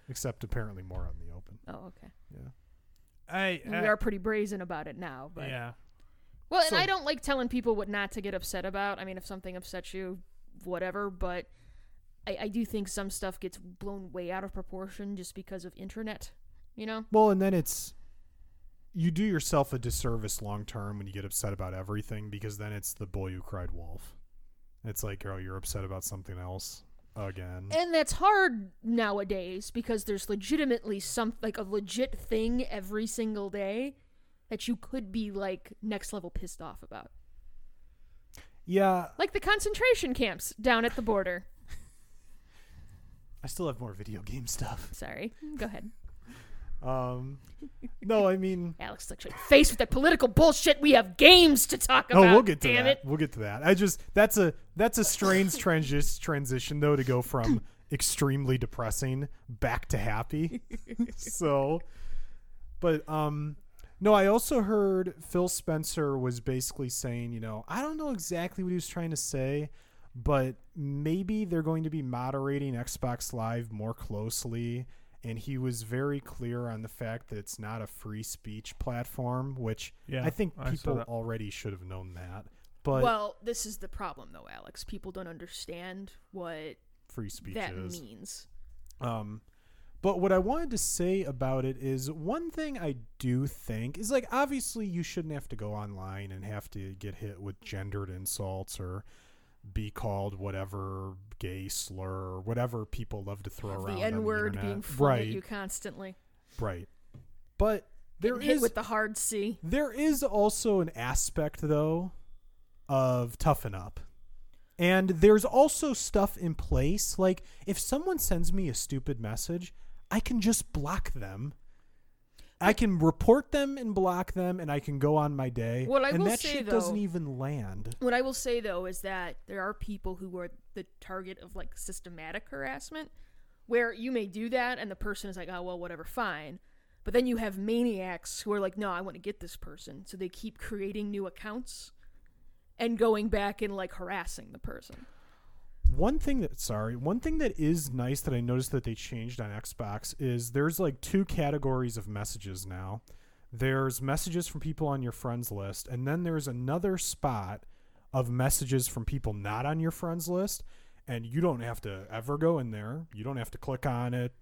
Except apparently more out in the open. Oh, okay. Yeah. I, we are pretty brazen about it now, but yeah. well, and So- I don't like telling people what not to get upset about. I mean, if something upsets you, whatever. But I, I do think some stuff gets blown way out of proportion just because of internet. You know? Well, and then it's you do yourself a disservice long term when you get upset about everything because then it's the boy who cried wolf. It's like, oh, you're upset about something else again. And that's hard nowadays because there's legitimately some like a legit thing every single day that you could be like next level pissed off about. yeah, Like the concentration camps down at the border. I still have more video game stuff. Sorry. Go ahead. Um, no, I mean, Alex actually faced with that political bullshit. We have games to talk oh, about. we'll get to damn that. it. We'll get to that. I just that's a that's a strange transi- transition though to go from extremely depressing back to happy. so, but um, no, I also heard Phil Spencer was basically saying, you know, I don't know exactly what he was trying to say, but maybe they're going to be moderating Xbox Live more closely. And he was very clear on the fact that it's not a free speech platform, which Yeah, I think people that. already should have known that. But well, this is the problem, though, Alex. People don't understand what free speech that is. means. Um, but what I wanted to say about it is one thing I do think is like obviously you shouldn't have to go online and have to get hit with gendered insults or be called whatever gay slur whatever people love to throw around. The N word being thrown right, at you constantly. right. But there Getting hit is with the hard C. there is also an aspect though of toughen up. And there's also stuff in place like if someone sends me a stupid message, I can just block them. I can report them and block them and I can go on my day. What I and will that say, shit doesn't even land. What I will say though is that there are people who are the target of like systematic harassment, where you may do that and the person is like, oh well, whatever, fine. But then you have maniacs who are like, no, I want to get this person, so they keep creating new accounts and going back and like harassing the person. One thing that sorry, one thing that is nice that I noticed that they changed on Xbox is there's like two categories of messages now. There's messages from people on your friends list, and then there's another spot of messages from people not on your friends list, and you don't have to ever go in there. You don't have to click on it.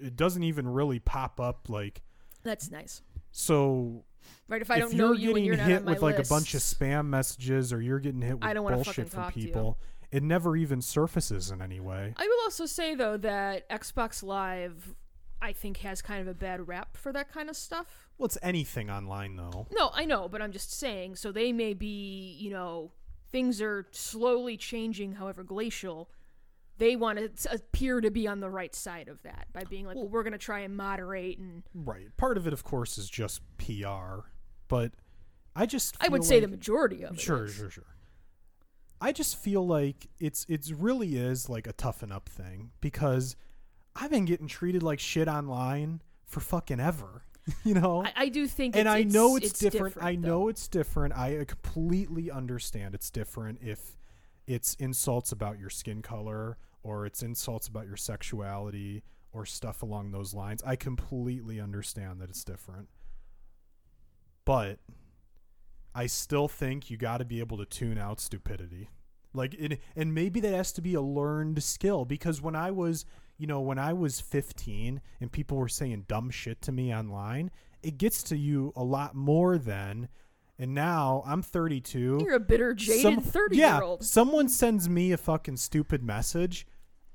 It doesn't even really pop up like That's nice, so right? If I if don't you're know you and getting you're not hit with like a bunch of spam messages or you're getting hit with I don't bullshit from talk to you. people, it never even surfaces in any way. I will also say though that Xbox Live, I think, has kind of a bad rap for that kind of stuff. Well, it's anything online though. No, I know, but I'm just saying. So they may be, you know, things are slowly changing, however glacial. They want to appear to be on the right side of that by being like, well, we're going to try and moderate. And Right. Part of it, of course, is just PR, but I just I would feel say the majority of it. sure, is. sure, sure. I just feel like it's it's really is like a toughen up thing because I've been getting treated like shit online for fucking ever, you know. I, I do think, and it's, I know it's, it's different. I though. know it's different. I uh, completely understand it's different if it's insults about your skin color or it's insults about your sexuality or stuff along those lines. I completely understand that it's different. But I still think you got to be able to tune out stupidity. Like it, and maybe that has to be a learned skill because when I was, you know, when I was 15 and people were saying dumb shit to me online, it gets to you a lot more than And now I'm 32. You're a bitter, jaded Some- 30 yeah, year old. someone sends me a fucking stupid message.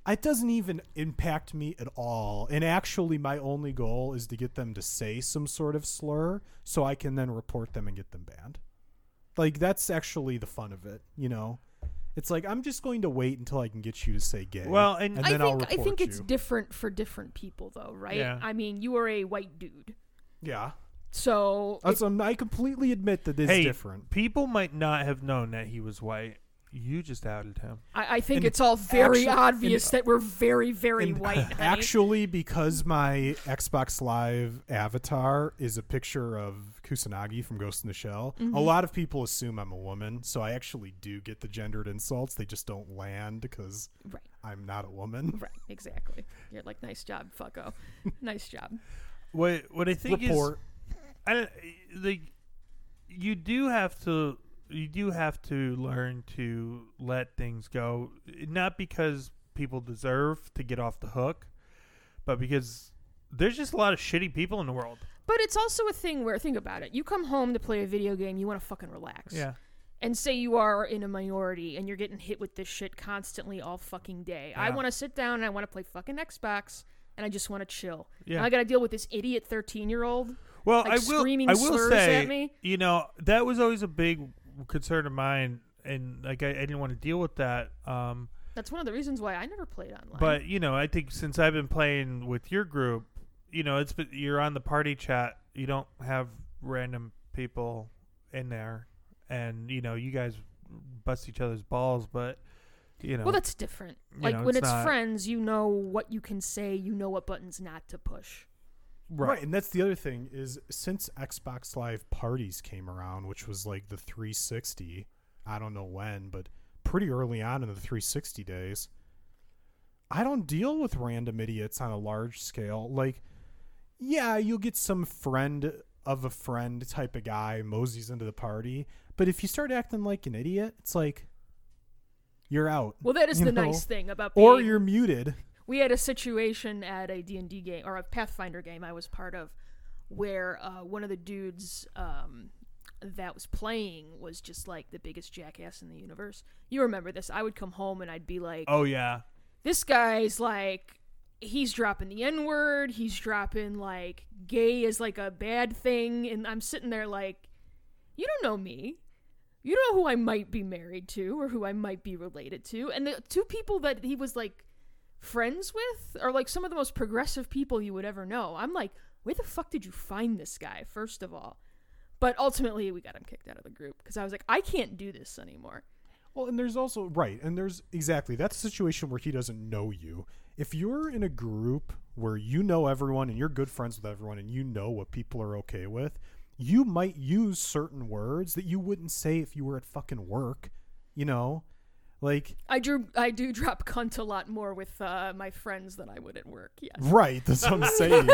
It doesn't even impact me at all. And actually, my only goal is to get them to say some sort of slur so I can then report them and get them banned. Like, that's actually the fun of it, you know? It's like, I'm just going to wait until I can get you to say gay. Well, and- and I then I'll think I think it's you. different for different people, though, right? Yeah. I mean, you are a white dude, yeah. so That's, um, I completely admit that it's hey, different. people might not have known that he was white. You just outed him. I, I think And it's all very actu- obvious and- that we're very, very And white. honey. Actually, because my Xbox Live avatar is a picture of Kusanagi from Ghost in the Shell, Mm-hmm. a lot of people assume I'm a woman, so I actually do get the gendered insults. They just don't land because right, I'm not a woman. right, exactly. You're like, nice job, fucko. nice job. What what I think Report. is I don't like you do have to you do have to learn to let things go not because people deserve to get off the hook but because there's just a lot of shitty people in the world. But it's also a thing where think about it. You come home to play a video game, you want to fucking relax. Yeah. And say you are in a minority and you're getting hit with this shit constantly all fucking day. I want to sit down and I want to play fucking Xbox and I just want to chill. Yeah. And I got to deal with this idiot 13 year old. Well, like, I will. screaming I will slurs say, at me. you know, that was always a big concern of mine, and like I, I didn't want to deal with that. Um, That's one of the reasons why I never played online. but you know, I think since I've been playing with your group, you know, it's been, you're on the party chat. You don't have random people in there, and you know, you guys bust each other's balls, but you know, well, that's different. you Like know, when it's it's not- friends, you know what you can say, you know what buttons not to push. Right. and that's the other thing is since Xbox Live parties came around, which was like the 360, I don't know when, but pretty early on in the 360 days, I don't deal with random idiots on a large scale. Like, yeah, you'll get some friend of a friend type of guy moseys into the party, but if you start acting like an idiot, it's like you're out. Well, that is You the know? nice thing about being Or you're muted. We had a situation at a D&D game or a Pathfinder game I was part of where uh, one of the dudes um, that was playing was just like the biggest jackass in the universe. You remember this. I would come home and I'd be like, oh yeah, this guy's like he's dropping the n-word. He's dropping like gay is like a bad thing. And i'm sitting there like you don't know me. You don't know who i might be married to or who i might be related to. And the two people that he was like friends with are like some of the most progressive people you would ever know i'm like where the fuck did you find this guy first of all but ultimately we got him kicked out of the group because i was like i can't do this anymore Well, and there's also right, and there's exactly that's a situation where he doesn't know you. If you're in a group where you know everyone and you're good friends with everyone and you know what people are okay with, you might use certain words that you wouldn't say if you were at fucking work. You know, like I drew I do drop cunt a lot more with uh, my friends than I would at work. Yes, right. That's what I'm saying.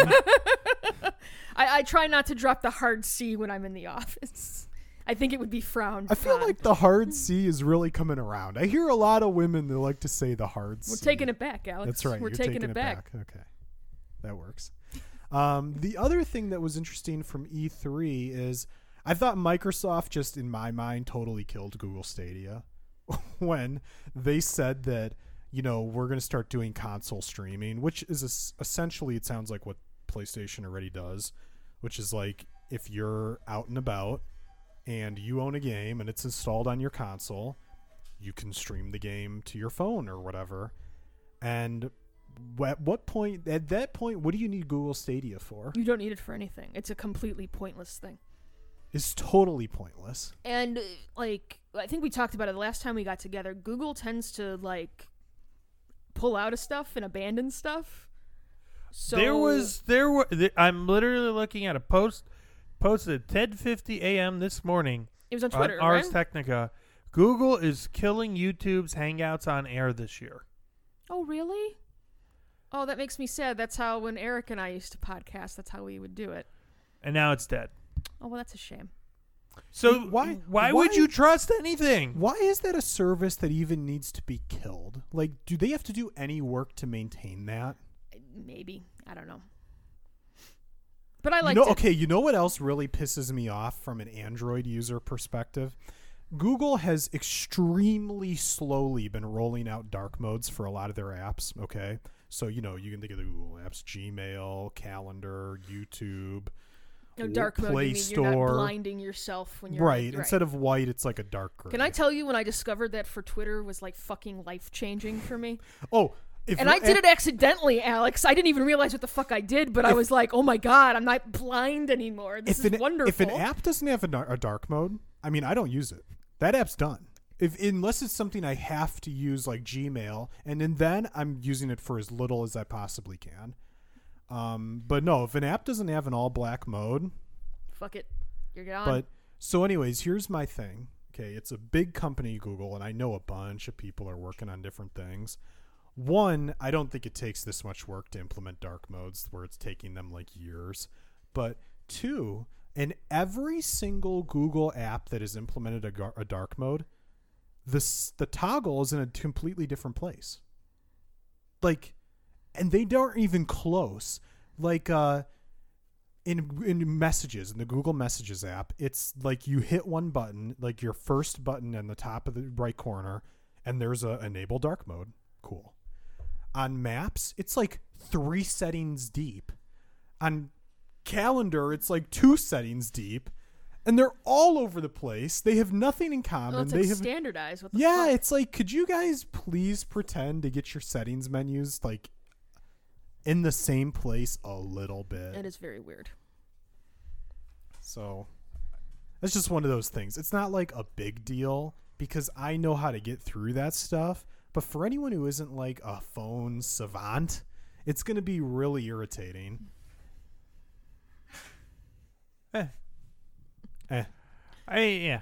I, I try not to drop the hard C when I'm in the office. I think it would be frowned. I feel upon. like the hard C is really coming around. I hear a lot of women that like to say the hard C. we're taking it back, Alex. That's right. We're You're taking, it back. Okay, that works. Um, the other thing that was interesting from E3 is I thought Microsoft just in my mind totally killed Google Stadia when they said that you know we're going to start doing console streaming, which is essentially it sounds like what PlayStation already does, which is like if you're out and about and you own a game and it's installed on your console, you can stream the game to your phone or whatever. And at what point, at that point, what do you need Google Stadia for? You don't need it for anything. It's a completely pointless thing. It's totally pointless. And uh, like I think we talked about it the last time we got together. Google tends to like pull out of stuff and abandon stuff. So there was there were. Th- I'm literally looking at a post posted at 10:50 a.m. this morning it was on Twitter, on Ars right? Technica. Google is killing YouTube's Hangouts on air this year. Oh, really? Oh, that makes me sad. That's how when Eric and I used to podcast, that's how we would do it. and now it's dead. Oh, well, that's a shame. So Why- why would you trust anything? Why is that a service that even needs to be killed? Like, do they have to do any work to maintain that? Maybe I don't know. But I You liked know, okay, you know what else really pisses me off from an Android user perspective? Google has extremely slowly been rolling out dark modes for a lot of their apps. Okay, so you know you can think of the Google apps, Gmail, Calendar, YouTube, No dark mode. Play you mean you're not Store. blinding yourself when you're right. Instead of white, it's like a dark gray. Can I tell you when I discovered that for Twitter was like fucking life changing for me? oh, if And I did it accidentally, Alex. I didn't even realize what the fuck I did, but I was like, "Oh my god, I'm not blind anymore. This if is an, wonderful." If an app doesn't have a, a dark mode, I mean, I don't use it. That app's done. If unless it's something I have to use like Gmail, and then then I'm using it for as little as I possibly can. Um, but no, if an app doesn't have an all black mode, Fuck it, you're gone. but so anyways, here's my thing. Okay, it's a big company, Google, and I know a bunch of people are working on different things. One, I don't think it takes this much work to implement dark modes where it's taking them like years. But two, in every single Google app that has implemented a, gar- a dark mode, the the toggle is in a completely different place. Like, and they aren't even close. Like, uh, in in messages in the Google Messages app, it's like you hit one button, like your first button in the top of the right corner, and there's a enable dark mode. Cool. On Maps, it's like three settings deep. On Calendar, it's like two settings deep, and they're all over the place. They have nothing in common. well, it's they like have standardized. The yeah, fuck? it's like, could you guys please pretend to get your settings menus like in the same place a little bit? And it is very weird. So it's just one of those things. It's not like a big deal because I know how to get through that stuff. But for anyone who isn't like a phone savant, it's going to be really irritating. Eh. Eh. I yeah.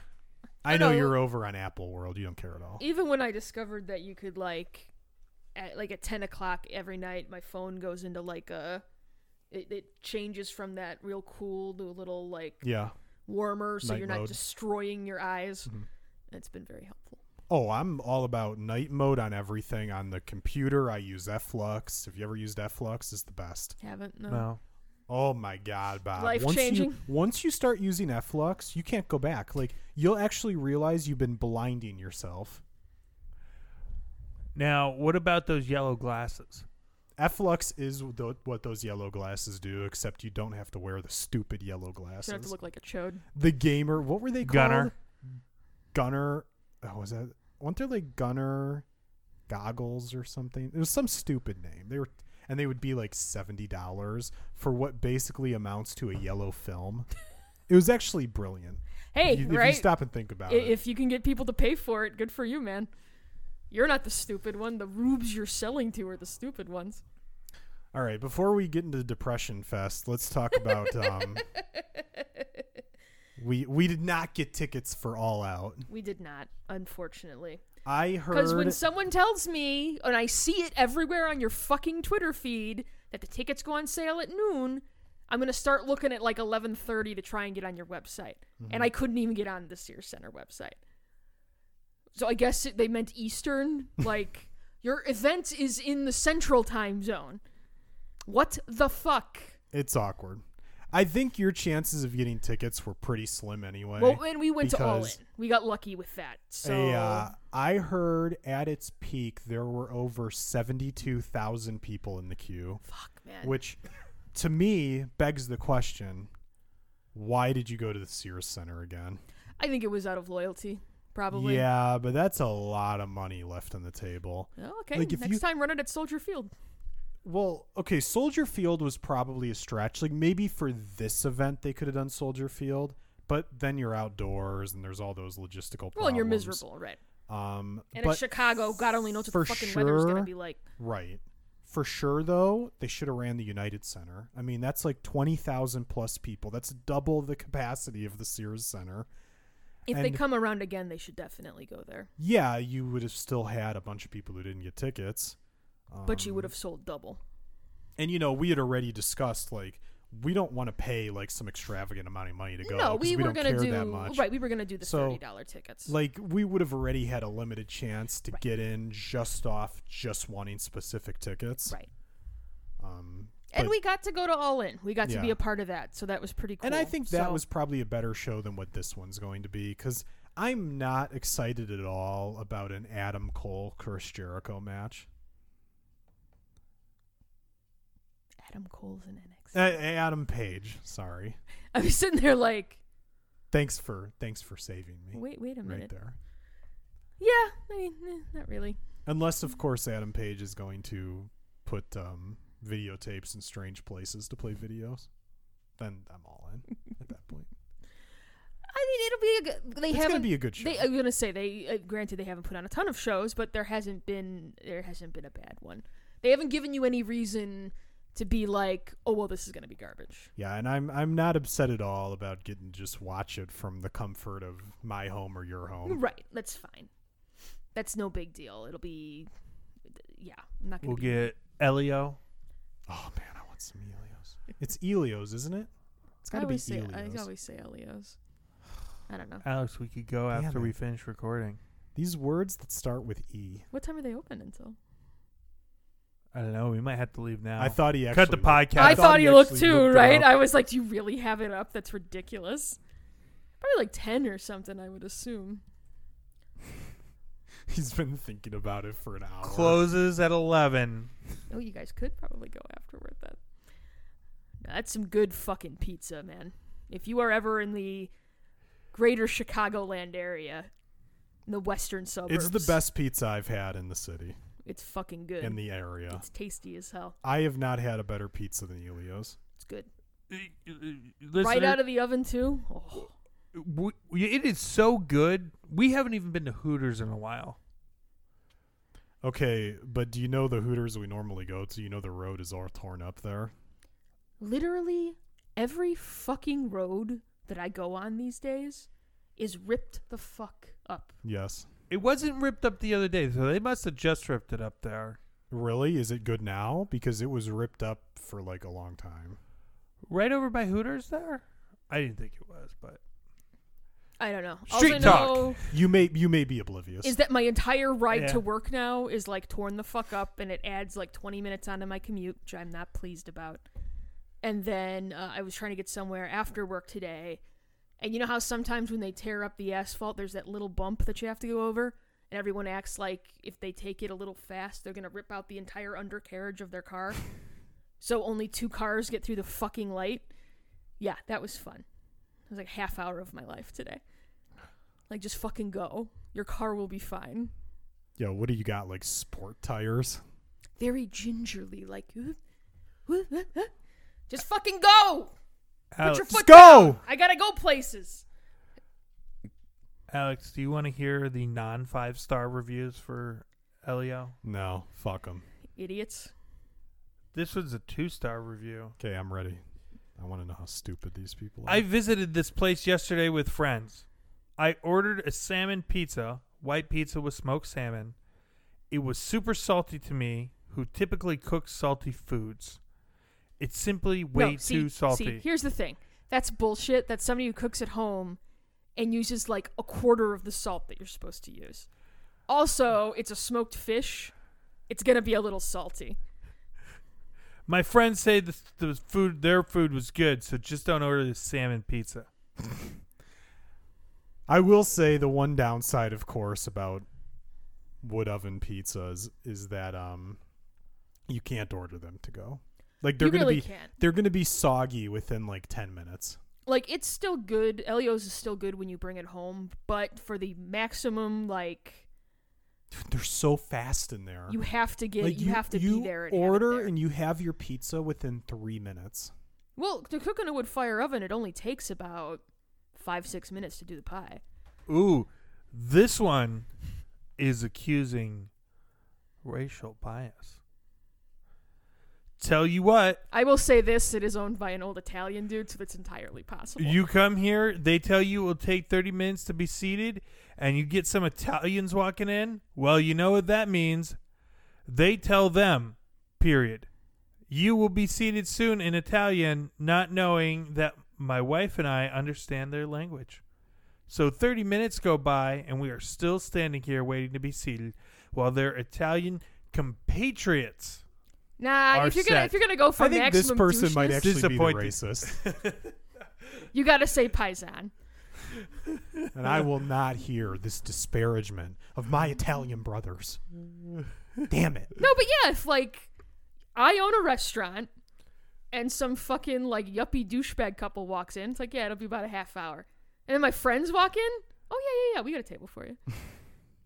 I, I know, know. you're over on Apple World. You don't care at all. Even when I discovered that you could like, at like at ten o'clock every night, my phone goes into like a, it, it changes from that real cool to a little like Yeah. warmer, so Night you're not mode. destroying your eyes. Mhm. It's been very helpful. Oh, I'm all about night mode on everything. On the computer, I use f.lux. If you ever used f.lux, is the best. Haven't no. No. Oh my god, Bob. Life once you changing. once you start using f.lux, you can't go back. Like you'll actually realize you've been blinding yourself. Now, what about those yellow glasses? f.lux is th- what those yellow glasses do, except you don't have to wear the stupid yellow You don't have glasses. to look like a chode. the gamer, what were they called? Gunnar. Gunnar. Oh, was that? weren't there like Gunnar goggles or something? It was some stupid name. They were, and they would be like seventy dollars for what basically amounts to a yellow film. it was actually brilliant. Hey, if you, if right? you stop and think about I- it. if you can get people to pay for it, good for you, man. You're not the stupid one. The rubes you're selling to are the stupid ones. All right, before we get into Depression Fest, let's talk about. Um, we we did not get tickets for All Out. We did not, unfortunately. I heard Because when someone tells me, and I see it everywhere on your fucking Twitter feed, that the tickets go on sale at noon, I'm gonna start looking at like 11:30 to try and get on your website, Mm-hmm. and I couldn't even get on the Sears Center website. So I guess it, they meant Eastern, like your event is in the Central Time Zone. What the fuck? it's awkward. I think your chances of getting tickets were pretty slim anyway. Well, and we went to all in. We got lucky with that. So A, uh, I heard at its peak there were over seventy-two thousand people in the queue, fuck, man. which to me begs the question: Why did you go to the Sears Center again? I think it was out of loyalty, probably. Yeah, but that's a lot of money left on the table. Oh, okay. Like, if Next you- time, run it at Soldier Field. Well, okay, Soldier Field was probably a stretch. Like maybe for this event they could have done Soldier Field, but then you're outdoors and there's all those logistical problems. Well, and you're miserable, right? Um, And it's Chicago. God only knows what the fucking weather's gonna be like. right. For sure, though, they should have ran the United Center. I mean, that's like twenty thousand plus people. That's double the capacity of the Sears Center. If they come around again, they should definitely go there. Yeah, you would have still had a bunch of people who didn't get tickets. But you Um, would have sold double. And you know, we had already discussed like we don't want to pay like some extravagant amount of money to go. no, we, we were gonna do that much. right. We were gonna do the So, thirty dollar tickets. Like we would have already had a limited chance to get in just off just wanting specific tickets. right. Um, and we got to go to All In. We got to be Yeah. a part of that, so that was pretty cool. And I think that So- was probably a better show than what this one's going to be because I'm not excited at all about an Adam Cole Chris Jericho match. Adam Cole's in NXT. Uh, Adam Page, sorry. I was sitting there like, Thanks for thanks for saving me wait, wait a minute. right minute. there. Yeah, I mean, eh, not really. Unless of course Adam Page is going to put um, videotapes in strange places to play videos, then I'm all in at that point. I mean, it'll be a good. They it's gonna be a good show. They, I'm gonna say they. Uh, granted, they haven't put on a ton of shows, but there hasn't been there hasn't been a bad one. They haven't given you any reason to be like, oh well, this is gonna be garbage. Yeah, and I'm I'm not upset at all about getting to just watch it from the comfort of my home or your home. Right, that's fine. That's no big deal. It'll be, yeah. I'm not gonna. We'll be, get Elio. Oh man, I want some Elios. It's Elios, isn't it? It's got to be always say Elios. I always say Elios. I don't know. Alex, we could go Damn after we finish recording. These words that start with E. What time are they open until? I don't know. We might have to leave now. I thought he actually cut the looked- podcast. I, thought thought he you looked too, looked right? up. I was like, do you really have it up? That's ridiculous. Probably like ten or something, I would assume. He's been thinking about it for an hour. Closes at eleven. Oh, you guys could probably go afterward then. Now, that's some good fucking pizza, man. If you are ever in the greater Chicagoland area, in the western suburbs, It's the best pizza I've had in the city, It's fucking good. in the area. It's tasty as hell. I have not had a better pizza than Elios. It's good. Uh, uh, listener, right out of the oven too. Oh, w- it is so good. We haven't even been to Hooters in a while. Okay, but do you know the Hooters we normally go to? You know the road is all torn up there. literally every fucking road that I go on these days is ripped the fuck up. Yes. It wasn't ripped up the other day, so they must have just ripped it up there. Really? Is it good now? Because it was ripped up for like a long time. Right over by Hooters there? I didn't think it was, but I don't know. Street All I talk. know You may you may be oblivious. is that my entire ride Yeah. to work now is like torn the fuck up, and it adds like 20 minutes onto my commute, which I'm not pleased about. And then uh, I was trying to get somewhere after work today, and you know how sometimes when they tear up the asphalt, there's that little bump that you have to go over, and everyone acts like if they take it a little fast, they're gonna rip out the entire undercarriage of their car. so only two cars get through the fucking light. Yeah, that was fun. It was like half hour of my life today. Like just fucking go. Your car will be fine. Yo, what do you got? Like sport tires? Very gingerly, like "Uh, uh, uh, uh." just fucking go. Put your foot go! down. I gotta go places. Alex, do you want to hear the non five star reviews for Elio? No, fuck them. Idiots. This was a two star review. Okay, I'm ready. I want to know how stupid these people are. I visited this place yesterday with friends. I ordered a salmon pizza, white pizza with smoked salmon. It was super salty to me, who typically cooks salty foods. It's simply way no, see, too salty. See, here's the thing. That's bullshit. That's somebody who cooks at home and uses like a quarter of the salt that you're supposed to use. Also, it's a smoked fish. It's gonna be a little salty. My friends say the, the food, their food was good, so just don't order the salmon pizza. I will say the one downside, of course, about wood oven pizzas is that um you can't order them to go. Like they're you gonna really be can't. they're gonna be soggy within like ten minutes. like it's still good. Elio's is still good when you bring it home, but for the maximum, like They're so fast in there. you have to get, like you, have to you be there. And order there. and you have your pizza within three minutes. well, to cook in a wood fire oven, it only takes about five six minutes to do the pie. Ooh, this one is accusing racial bias. Tell you what, I will say this: it is owned by an old Italian dude, so that's entirely possible. you come here, they tell you it will take 30 minutes to be seated, and you get some Italians walking in. Well, you know what that means. They tell them, period. You will be seated soon in Italian, not knowing that my wife and I understand their language. So 30 minutes go by, and we are still standing here waiting to be seated while their Italian compatriots Nah, if you're gonna if you're gonna go for I think this maximum person might actually be the racist, you gotta say paisan. And I will not hear this disparagement of my Italian brothers. Damn it! No, but yeah, if like I own a restaurant and some fucking like yuppie douchebag couple walks in, it's like yeah, it'll be about a half hour, and then my friends walk in. Oh yeah, yeah, yeah, we got a table for you.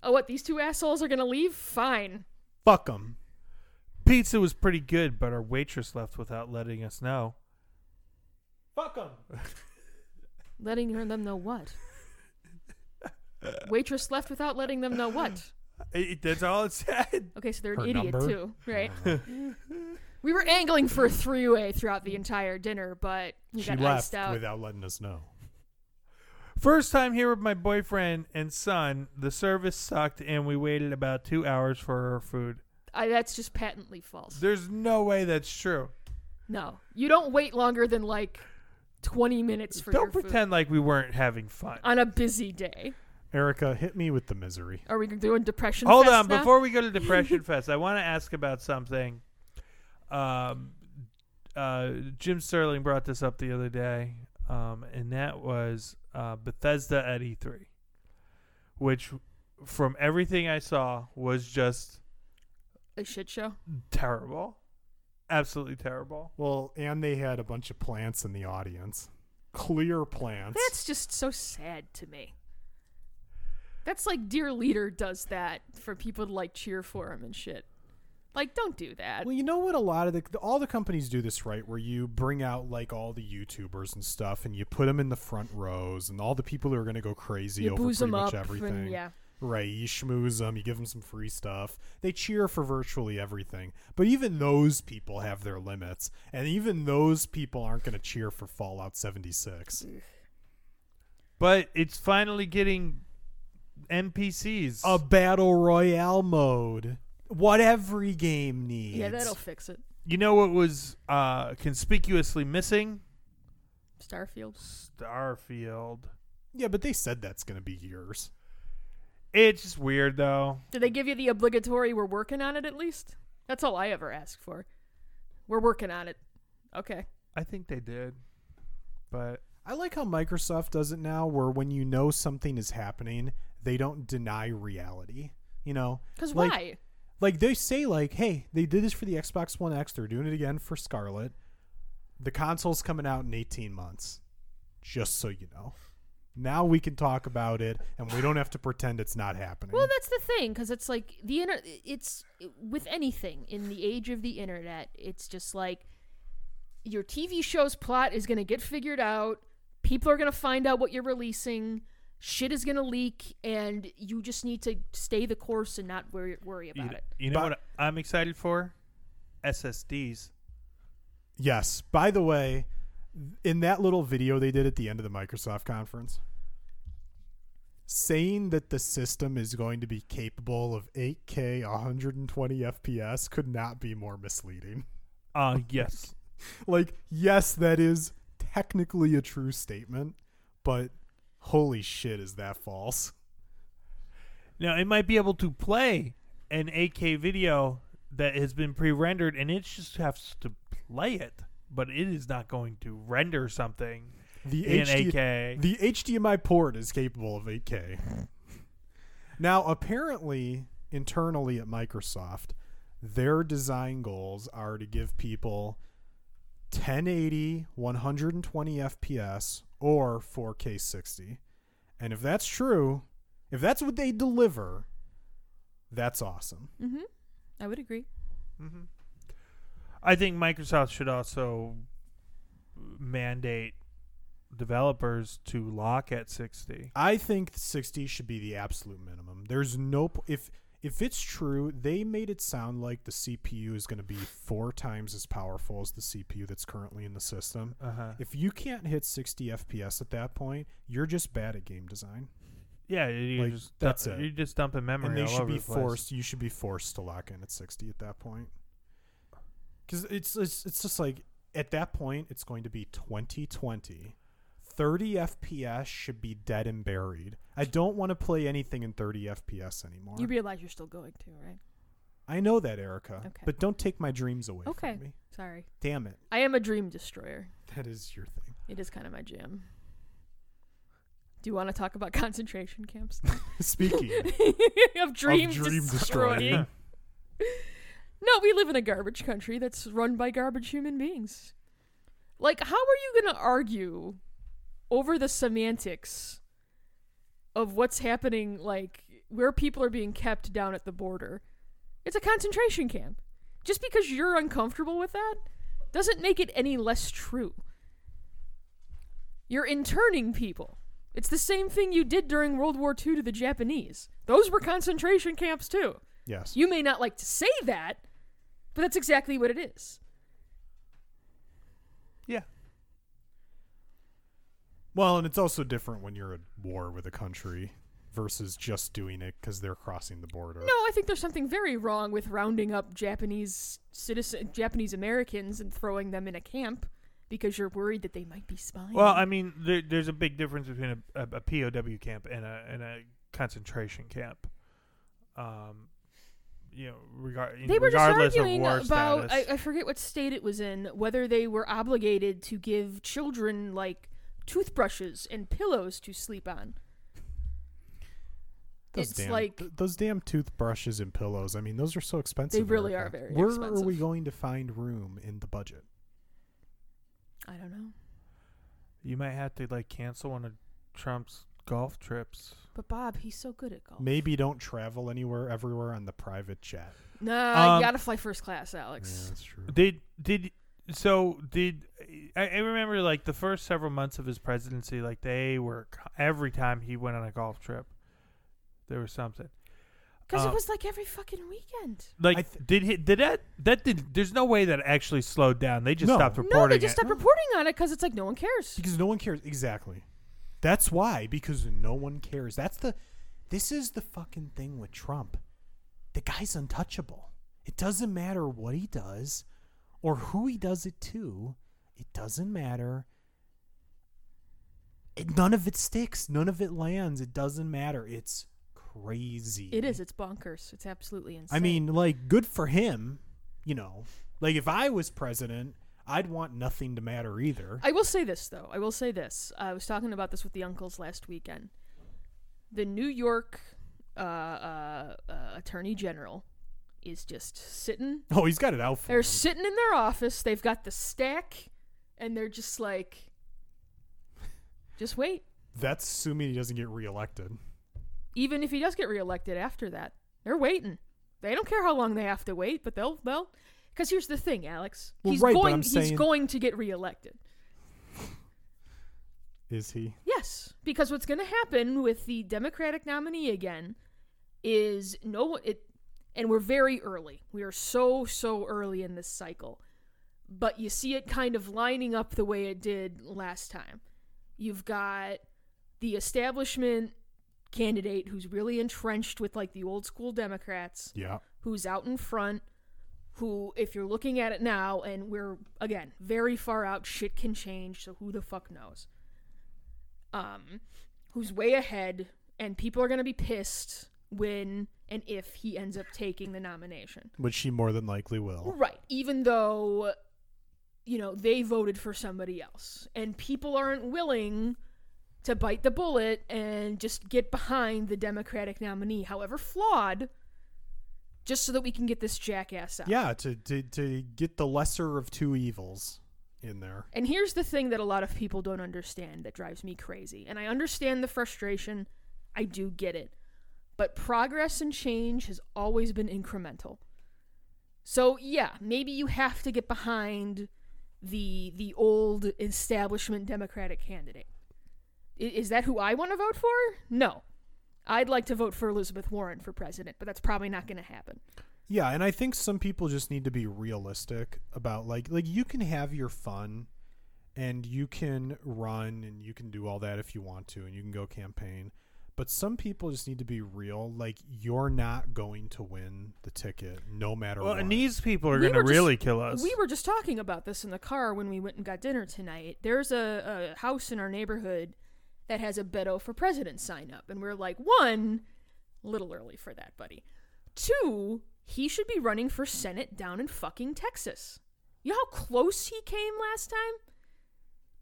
oh, what? These two assholes are gonna leave? Fine. Fuck them. Pizza was pretty good, but our waitress left without letting us know. Fuck them. Letting her- them know what? Waitress left without letting them know what? It- that's all it said. Okay, so they're an Her idiot number? too, right? Uh-huh. we were angling for a three-way throughout the entire dinner, but you She got left iced out. without letting us know. First time here with my boyfriend and son, the service sucked, and we waited about two hours for our food. I, that's just patently false. There's no way that's true. No, you don't wait longer than like twenty minutes for Don't your food pretend like we weren't having fun. on a busy day. Erica, hit me with the misery. Are we doing depression? Hold fest on, now? before we go to Depression Fest, I want to ask about something. Um, uh, Jim Sterling brought this up the other day, um, and that was uh, Bethesda at E3, which, from everything I saw, was just a shit show. terrible, absolutely terrible. Well, and they had a bunch of plants in the audience. Clear plants. That's just so sad to me. That's like Dear Leader does that for people to like cheer for him and shit. Like, don't do that. Well, you know what? A lot of the all the companies do this right, where you bring out like all the YouTubers and stuff, and you put them in the front rows, and all the people who are going to go crazy you over pretty them much up, everything. and yeah. Right, you schmooze them, you give them some free stuff. They cheer for virtually everything, but even those people have their limits, and even those people aren't going to cheer for Fallout 76. But it's finally getting NPCs. A battle royale mode, what every game needs. Yeah, that'll fix it. you know what was uh, conspicuously missing? Starfield. Starfield. Yeah, but they said that's going to be years. It's just weird though. Did they give you the obligatory we're working on it at least? That's all I ever ask for. We're working on it. Okay. I think they did, but I like how Microsoft does it now, where when you know something is happening, they don't deny reality. You know, Because Like- why? like they say, like, "Hey, they did this for the Xbox One X. They're doing it again for Scarlett. The console's coming out in 18 months. Just so you know." Now we can talk about it, and we don't have to pretend it's not happening. Well, that's the thing, because it's like the inter. It's with anything in the age of the internet. It's just like your TV show's plot is going to get figured out. People are going to find out what you're releasing. Shit is going to leak, and you just need to stay the course and not worry, worry you, about it. you know But- what I'm excited for? SSDs. Yes. By the way, in that little video they did at the end of the Microsoft conference, saying that the system is going to be capable of 8K 120 FPS could not be more misleading. Uh yes. Like, yes, that is technically a true statement, but holy shit, is that false? Now it might be able to play an 8K video that has been pre-rendered, and it just has to play it, but it is not going to render something The in HD 8K. The HDMI port is capable of 8K. now, apparently, internally at Microsoft, their design goals are to give people 1080, 120 FPS, or 4K 60. And if that's true, if that's what they deliver, that's awesome. Mm-hmm. I would agree. Mhm. I think Microsoft should also mandate developers to lock at 60. I think 60 should be the absolute minimum. There's no p- if if it's true, they made it sound like the CPU is going to be four times as powerful as the CPU that's currently in the system. Uh-huh. If you can't hit 60 FPS at that point, you're just bad at game design. Yeah, you Like, just that's dump, it. You just dump a memory and they all should over be the place. forced. You should be forced to lock in at 60 at that point. Because it's, it's it's just like at that point, it's going to be 2020. 30 FPS should be dead and buried. I don't want to play anything in 30 FPS anymore. You realize you're still going to, right? I know that, Erica. Okay. But don't take my dreams away Okay. from me. Sorry. Damn it. I am a dream destroyer. That is your thing. It is kind of my jam. Do you want to talk about concentration camps? Speaking of dream, of dream destroying. destroying. No, we live in a garbage country that's run by garbage human beings. Like, how are you going to argue over the semantics of what's happening, like, where people are being kept down at the border? It's a concentration camp. Just because you're uncomfortable with that doesn't make it any less true. You're interning people. It's the same thing you did during World War II to the Japanese. Those were concentration camps, too. Yes. You may not like to say that, but that's exactly what it is. Yeah. Well, and it's also different when you're at war with a country versus just doing it because they're crossing the border. No, I think there's something very wrong with rounding up Japanese citizen Japanese Americans and throwing them in a camp because you're worried that they might be spying. Well, I mean, there, there's a big difference between a, a, a POW camp and a and a concentration camp. Um, you know, regard they were just regardless arguing of war about status. I, I forget what state it was in whether they were obligated to give children like toothbrushes and pillows to sleep on. Those it's damn, like- th- those damn toothbrushes and pillows. I mean, those are so expensive. They really Erica. are very expensive. Where are we going to find room in the budget? I don't know. you might have to like cancel one of Trump's golf trips. But Bob, he's so good at golf. Maybe don't travel anywhere, everywhere on the private jet. Nah, Um, you gotta fly first class, Yeah, Alex. that's true. Did did so did I, I remember like the first several months of his presidency, like they were every time he went on a golf trip, there was something. Because Uh, it was like every fucking weekend. Like th- did he did that that did there's no way that actually slowed down. They just No. stopped reporting No, they just it. stopped reporting on it because it's like no one cares. Because no one cares. Exactly. That's why. Because no one cares. That's the. This is the fucking thing with Trump. The guy's untouchable. It doesn't matter what he does, or who he does it to. It doesn't matter. It, none of it sticks. None of it lands. It doesn't matter. It's crazy. It is. It's bonkers. It's absolutely insane. I mean, like, good for him. You know, like if I was president, I'd want nothing to matter either. I will say this though. I will say this. I was talking about this with the uncles last weekend. The New York uh, uh, uh, Attorney General is just sitting. oh, he's got it out for They're him. sitting in their office. They've got the stack, and they're just like, just wait. That's assuming he doesn't get reelected. Even if he does get reelected after that, they're waiting. They don't care how long they have to wait, but they'll they'll. Because here's the thing, Alex. Well, he's right, going. He's saying- going to get reelected. Is he? Yes, because what's going to happen with the Democratic nominee again is no it and we're very early. We are so so early in this cycle. But you see it kind of lining up the way it did last time. You've got the establishment candidate who's really entrenched with like the old school Democrats Yeah. who's out in front who if you're looking at it now and we're again very far out shit can change so who the fuck knows? Um who's way ahead and people are to be pissed when and if he ends up taking the nomination. Which he more than likely will. right even though you know they voted for somebody else. And people aren't willing to bite the bullet and just get behind the democratic nominee however flawed just so that we can get this jackass out Yeah, to, to to get the lesser of two evils in there. And here's the thing that a lot of people don't understand that drives me crazy. And I understand the frustration. I do get it. But progress and change has always been incremental. So, yeah, maybe you have to get behind the the old establishment Democratic candidate. I- Is that who I want to vote for? No. I'd like to vote for Elizabeth Warren for president, but that's probably not going to happen. Yeah, and I think some people just need to be realistic about like like you can have your fun and you can run and you can do all that if you want to and you can go campaign. But some people just need to be real. Like you're not going to win the ticket no matter Well, what. and these people are We going to really kill us. We were just talking about this in the car when we went and got dinner tonight. There's a, a house in our neighborhood that has a Beto for President sign up. And we're like, one, a little early for that, buddy. Two, he should be running for Senate down in fucking Texas. You know how close he came last time?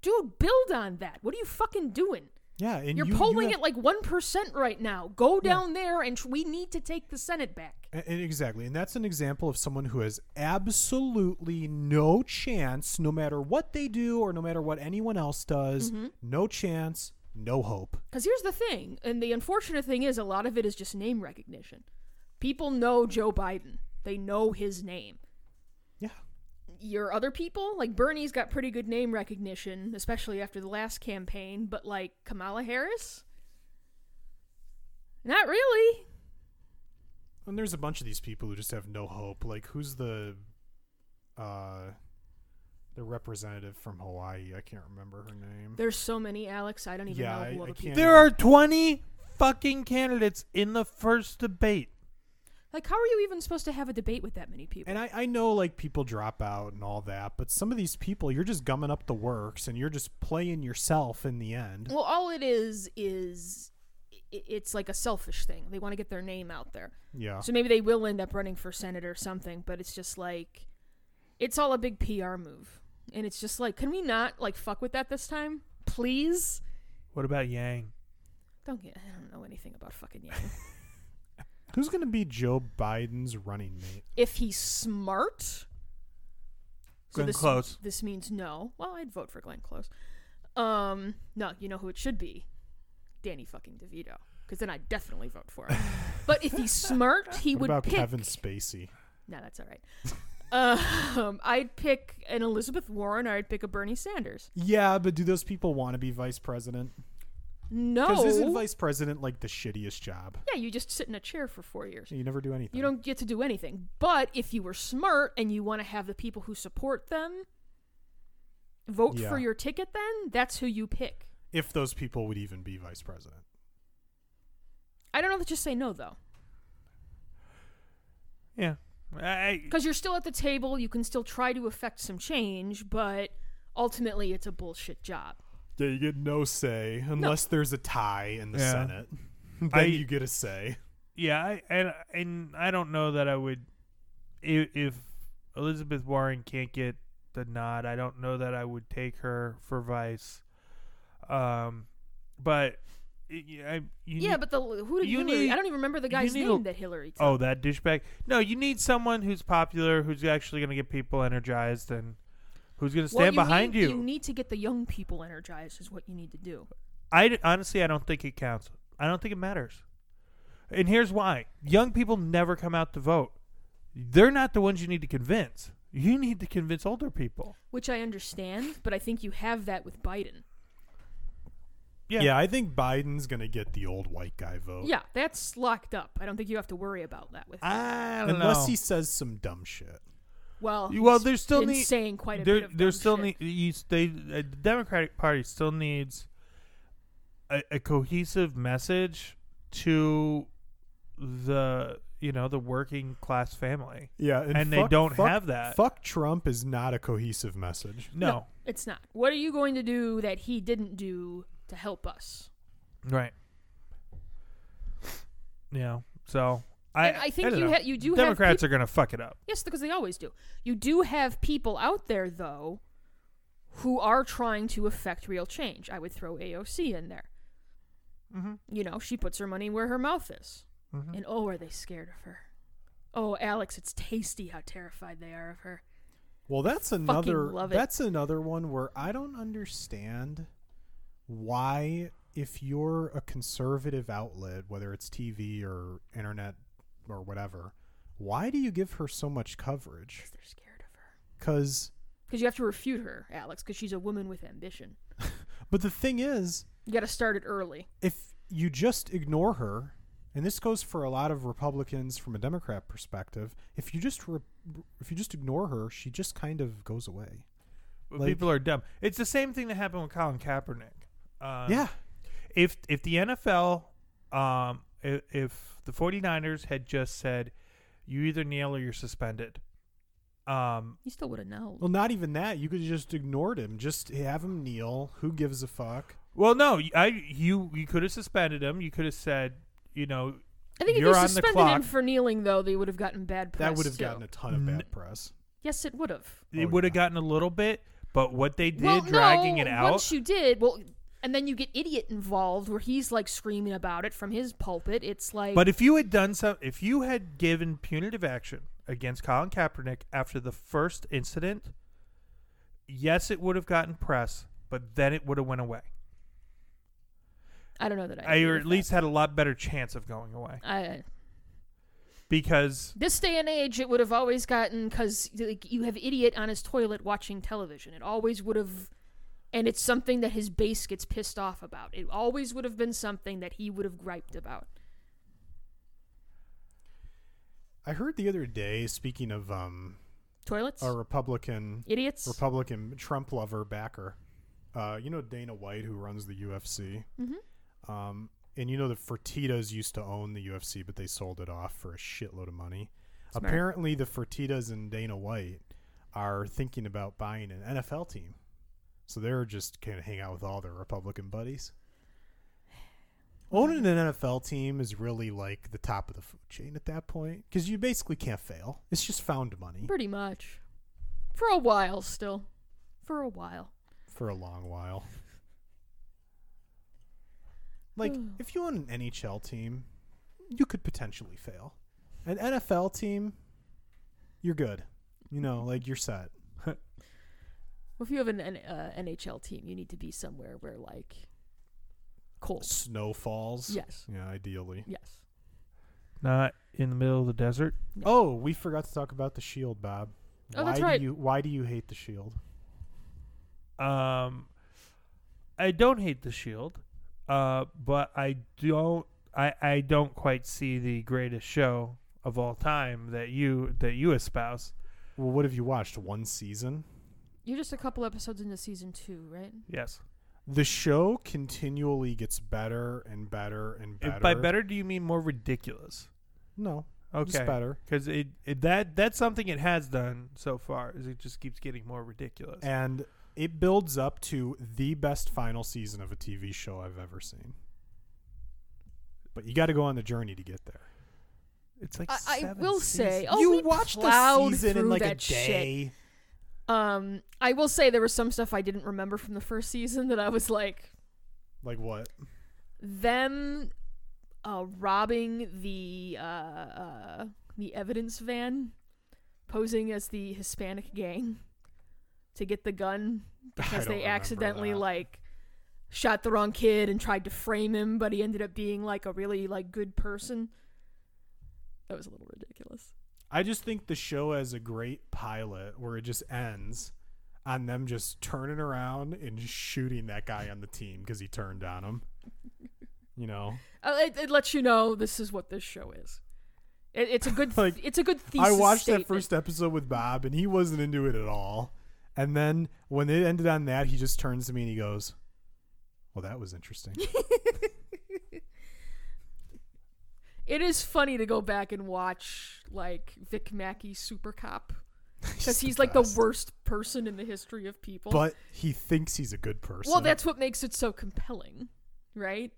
Dude, build on that. What are you fucking doing? Yeah, and You're you, you polling have- at like 1% right now. Go Yeah. down there and we need to take the Senate back. A- and exactly, and that's an example of someone who has absolutely no chance, no matter what they do or no matter what anyone else does. Mm-hmm. No chance, no hope. Because here's the thing, and the unfortunate thing is, a lot of it is just name recognition. People know Joe Biden, they know his name. Yeah, Your other people, like Bernie's got pretty good name recognition, especially after the last campaign, but like Kamala Harris? Not really. and there's a bunch of these people who just have no hope. Like, who's the, uh, the representative from Hawaii? I can't remember her name. There's so many, Alex, I don't even Yeah, know I- who I other can't people There are 20 fucking candidates in the first debate. Like, how are you even supposed to have a debate with that many people? And I, I know like people drop out and all that, but some of these people, you're just gumming up the works and you're just playing yourself in the end. Well, all it is is it's like a selfish thing. They want to get their name out there. Yeah. So maybe they will end up running for senate or something, but it's just like it's all a big PR move. And it's just like, can we not like fuck with that this time? Please? What about Yang? Don't get I don't know anything about fucking Yang. Who's going to be Joe Biden's running mate? if he's smart Glenn this, Close. This means no. Well, I'd vote for Glenn Close. Um, no, you know who it should be? Danny fucking DeVito. Because then I'd definitely vote for him. but if he's smart, he What would about pick. Kevin Spacey? No, that's all right. Um, I'd pick an Elizabeth Warren or I'd pick a Bernie Sanders. Yeah, but do those people want to be vice president? No. Because isn't vice president like the shittiest job? yeah, you just sit in a chair for four years. You never do anything. You don't get to do anything. But if you were smart and you want to have the people who support them vote Yeah. for your ticket, then that's who you pick. If those people would even be vice president. I don't know. Just say no though, Yeah. I, because you're still at the table. You can still try to affect some change, but ultimately, it's a bullshit job. Yeah, you get no say unless there's a tie in the Yeah. Senate. then I- you get a say. yeah, I, and and I don't know that I would if, if Elizabeth Warren can't get the nod, I don't know that I would take her for vice. Um but I, you yeah, need- but the who did you Hillary? need- I don't even remember the guy's name a- that Hillary. Took. Oh, that douchebag. No, you need someone who's popular, who's actually going to get people energized, and who's going to Well, stand behind need, you. You need to get the young people energized. Is what you need to do. I honestly, I don't think it counts. I don't think it matters. And here's why: young people never come out to vote. They're not the ones you need to convince. You need to convince older people. Which I understand, but I think you have that with Biden. Yeah. Yeah. I think Biden's gonna get the old white guy vote. Yeah, that's locked up. I don't think you have to worry about that with. him. I don't Unless know. he says some dumb shit. well, well, there's still been need- saying quite a there, bit of there dumb still shit. need you, they, uh, the Democratic Party still needs a, a cohesive message to the you know the working class family. Yeah, and, And they don't fuck- have that. Fuck Trump is not a cohesive message. No, It's not. What are you going to do that he didn't do to help us? right? Yeah. so I And I think don't you know. ha- you do have Democrats peop- are going to fuck it up. Yes, because they always do. You do have people out there though who are trying to affect real change. I would throw AOC in there. Mm-hmm. You know, she puts her money where her mouth is. Mhm. And oh, are they scared of her? Oh, Alex, it's tasty how terrified they are of her. Well, that's another love that's another one where I don't understand why if you're a conservative outlet, whether it's TV or internet or whatever, why do you give her so much coverage? 'Cause they're scared of her. Cuz Because you have to refute her, Alex, because she's a woman with ambition. but the thing is, You got to start it early. if you just ignore her, and this goes for a lot of Republicans from a Democrat perspective, if you just re- if you just ignore her, she just kind of goes away. Like- people are dumb. It's the same thing that happened with Colin Kaepernick. Um, yeah. if if the NFL um if, if the 49ers had just said you either kneel or you're suspended um You still would have known. Well, not even that. You could have just ignored him. Just have him kneel. Who gives a fuck? well no I you you could have suspended him you could have said you know I think if You're you on the suspended him clock. for kneeling, though, they would have gotten bad press. That would have too. gotten a ton of bad press. Yes, it would have. It Oh, would have yeah. gotten a little bit, but what they did, well, dragging no, it out. Once you did, well, and then you get idiot involved, where he's like screaming about it from his pulpit. It's like, But if you had done some, if you had given punitive action against Colin Kaepernick after the first incident, yes, it would have gotten press, but then it would have went away. I don't know that I. I, or at that. least had a lot better chance of going away I, because this day and age, it would have always gotten because like, you have idiot on his toilet watching television. It always would have, and it's something that his base gets pissed off about. It always would have been something that he would have griped about. I heard the other day, speaking of um, Toilets, a Republican idiots. Republican Trump lover backer, uh, you know Dana White who runs the UFC, mm-hmm. um, and you know the Fertitas used to own the UFC, but they sold it off for a shitload of money. Smart. Apparently, the Fertitas and Dana White are thinking about buying an NFL team, so they're just gonna hang out with all their Republican buddies. Owning an NFL team is really like the top of the food chain at that point because you basically can't fail. It's just found money Pretty much. For a while, still. For a while. for a long while. Like, if you own an NHL team, you could potentially fail. An NFL team, you're good. You know, like you're set. Well, if you have an, an uh, NHL team, you need to be somewhere where, like, cold. Snow falls. Yes. Yeah, ideally. Yes. not in the middle of the desert. Oh, we forgot to talk about the shield, Bob. Oh, why that's right. Do you, why do you hate the shield? Um, I don't hate the Shield, uh, but I don't. I, I don't quite see the greatest show of all time that you that you espouse. Well, what have you watched? One season? You're just a couple episodes into season two, right? Yes. The show continually gets better and better and better. If by better, do you mean more ridiculous? No, Okay. just better. Because it, it that that's something it has done so far is it just keeps getting more ridiculous. and it builds up to the best final season of a TV show I've ever seen. But you got to go on the journey to get there. it's like I, I seven will say, oh, you watched the season in like a day. shit. Um, I will say there was some stuff I didn't remember from the first season that I was like, Like what? them uh, robbing the uh, uh, the evidence van, posing as the Hispanic gang to get the gun because they accidentally that. like shot the wrong kid and tried to frame him, but he ended up being like a really like good person. That was a little ridiculous. I just think the show has a great pilot where it just ends on them just turning around and shooting that guy on the team because he turned on him. You know, Uh, it, it lets you know this is what this show is. It, it's a good Like, it's a good thesis I watched statement. that first episode with Bob and he wasn't into it at all. And then when it ended on that, he just turns to me and he goes, "Well, that was interesting." It is funny to go back and watch like Vic Mackey Super Cop because he's, the like the worst person in the history of people. But he thinks he's a good person. well, that's what makes it so compelling, right?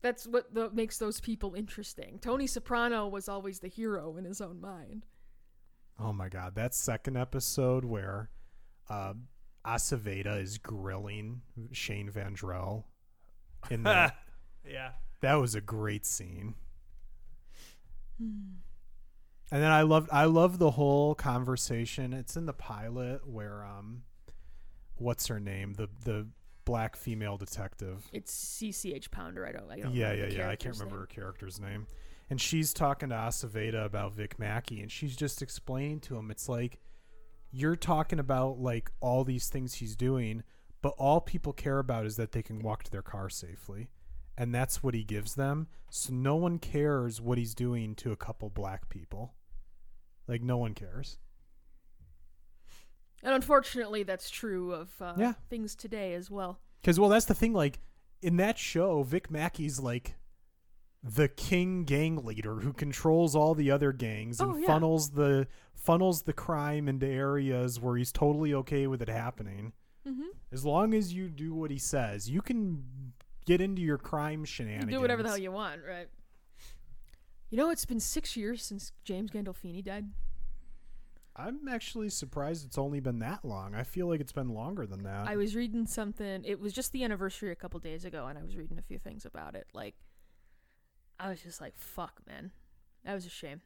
That's what the, makes those people interesting. Tony Soprano was always the hero in his own mind. Oh my god, that second episode where uh, Aceveda is grilling Shane Vendrell in the yeah. that was a great scene. And then I loved I love the whole conversation. It's in the pilot where um what's her name? The the black female detective. It's CCH Pounder. I don't. I don't Yeah, yeah, yeah. I can't remember name. her character's name. And she's talking to Aceveda about Vic Mackey, and she's just explaining to him, it's like you're talking about like all these things he's doing, but all people care about is that they can walk to their car safely. And that's what he gives them. So no one cares what he's doing to a couple black people. Like no one cares. And unfortunately, that's true of uh, Yeah. things today as well. Because well, that's the thing. Like in that show, Vic Mackey's like the king gang leader who controls all the other gangs and Oh, yeah. funnels the funnels the crime into areas where he's totally okay with it happening. hmm As long as you do what he says, you can get into your crime You shenanigans. do whatever the hell you want, right? You know, it's been six years since James Gandolfini died. I'm actually surprised it's only been that long. I feel like it's been longer than that. I was reading something. It was just the anniversary a couple days ago, and I was reading a few things about it. Like, I was just like, "Fuck, man, that was a shame."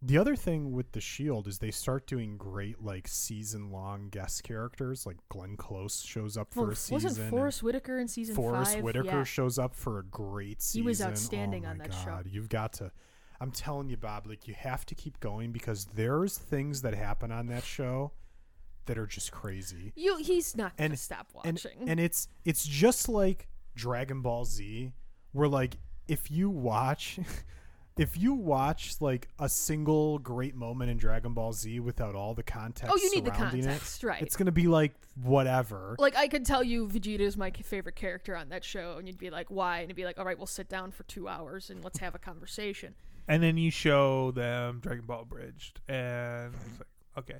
The other thing with the Shield is they start doing great like season long guest characters. Like Glenn Close shows up for Well, a season. wasn't and Forest Whitaker in season Forest five? Whitaker Yeah. shows up for a great season. He was outstanding oh on that show. God, You've got to. I'm telling you, Bob. Like you have to keep going because there's things that happen on that show that are just crazy. You, he's not gonna And- stop and watching. and it's it's just like Dragon Ball Z, where like if you watch. If you watch like a single great moment in Dragon Ball Z without all the context, oh, you need the context, it, right? it's gonna be like whatever. like I could tell you Vegeta is my favorite character on that show, and you'd be like, "Why?" And you'd be like, "All right, we'll sit down for two hours and let's have a conversation." And then you show them Dragon Ball Abridged, and it's like, okay,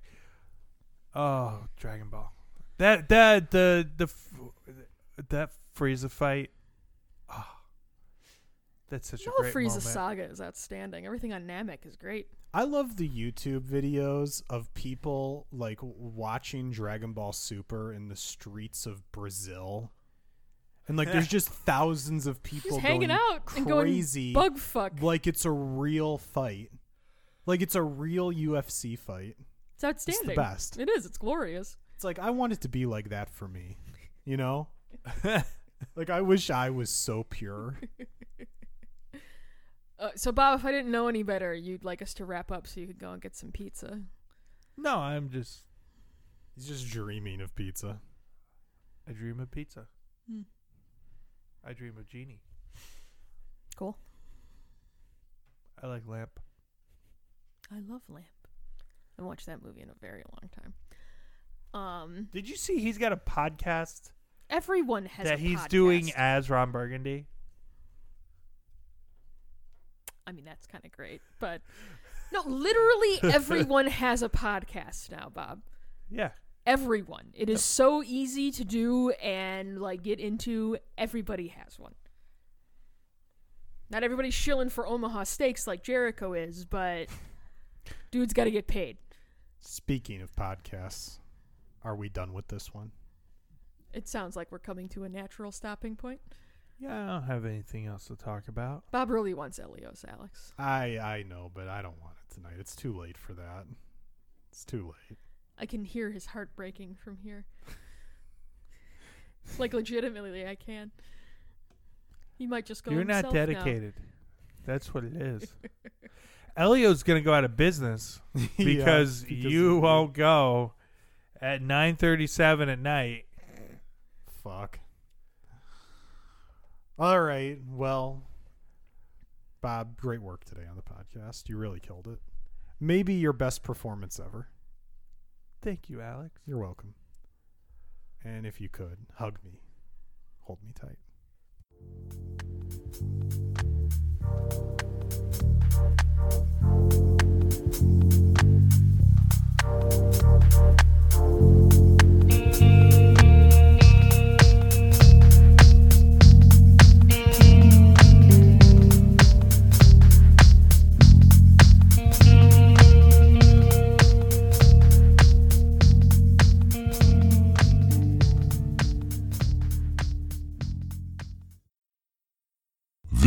oh, Dragon Ball. That that the the f- that Frieza fight. That's such No, a great Frieza moment. saga is outstanding. Everything on Namek is great. I love the YouTube videos of people like watching Dragon Ball Super in the streets of Brazil. And like there's just thousands of people Just hanging going out and going crazy bug fuck. like it's a real fight. Like it's a real UFC fight. It's outstanding. The best. It is. It's glorious. It's like I want it to be like that for me. You know? like I wish I was so pure. Uh, so, Bob, if I didn't know any better, you'd like us to wrap up so you could go and get some pizza. No, I'm just He's just dreaming of pizza. I dream of pizza. Hmm. I dream of genie. Cool. I like lamp. I love Lamp. I watched that movie in a very long time. Um, Did you see he's got a podcast everyone has that a he's podcast. doing as Ron Burgundy? I mean, that's kind of great, but no, literally everyone has a podcast now, Bob. Yeah. Everyone. It is so easy to do and like get into. Everybody has one. Not everybody's shilling for Omaha steaks like Jericho is, but dude's got to get paid. Speaking of podcasts, are we done with this one? It sounds like we're coming to a natural stopping point. Yeah, I don't have anything else to talk about. Bob really wants Elio's, Alex. I I know, but I don't want it tonight. It's too late for that. It's too late. I can hear his heart breaking from here. like legitimately, I can. He might just go. You're not himself now. dedicated. That's what it is. Elio's gonna go out of business Yeah, because, because you of- won't go at 9:37 at night. Fuck. All right. Well, Bob, great work today on the podcast. You really killed it. Maybe your best performance ever. Thank you, Alex. You're welcome. And if you could, hug me. Hold me tight.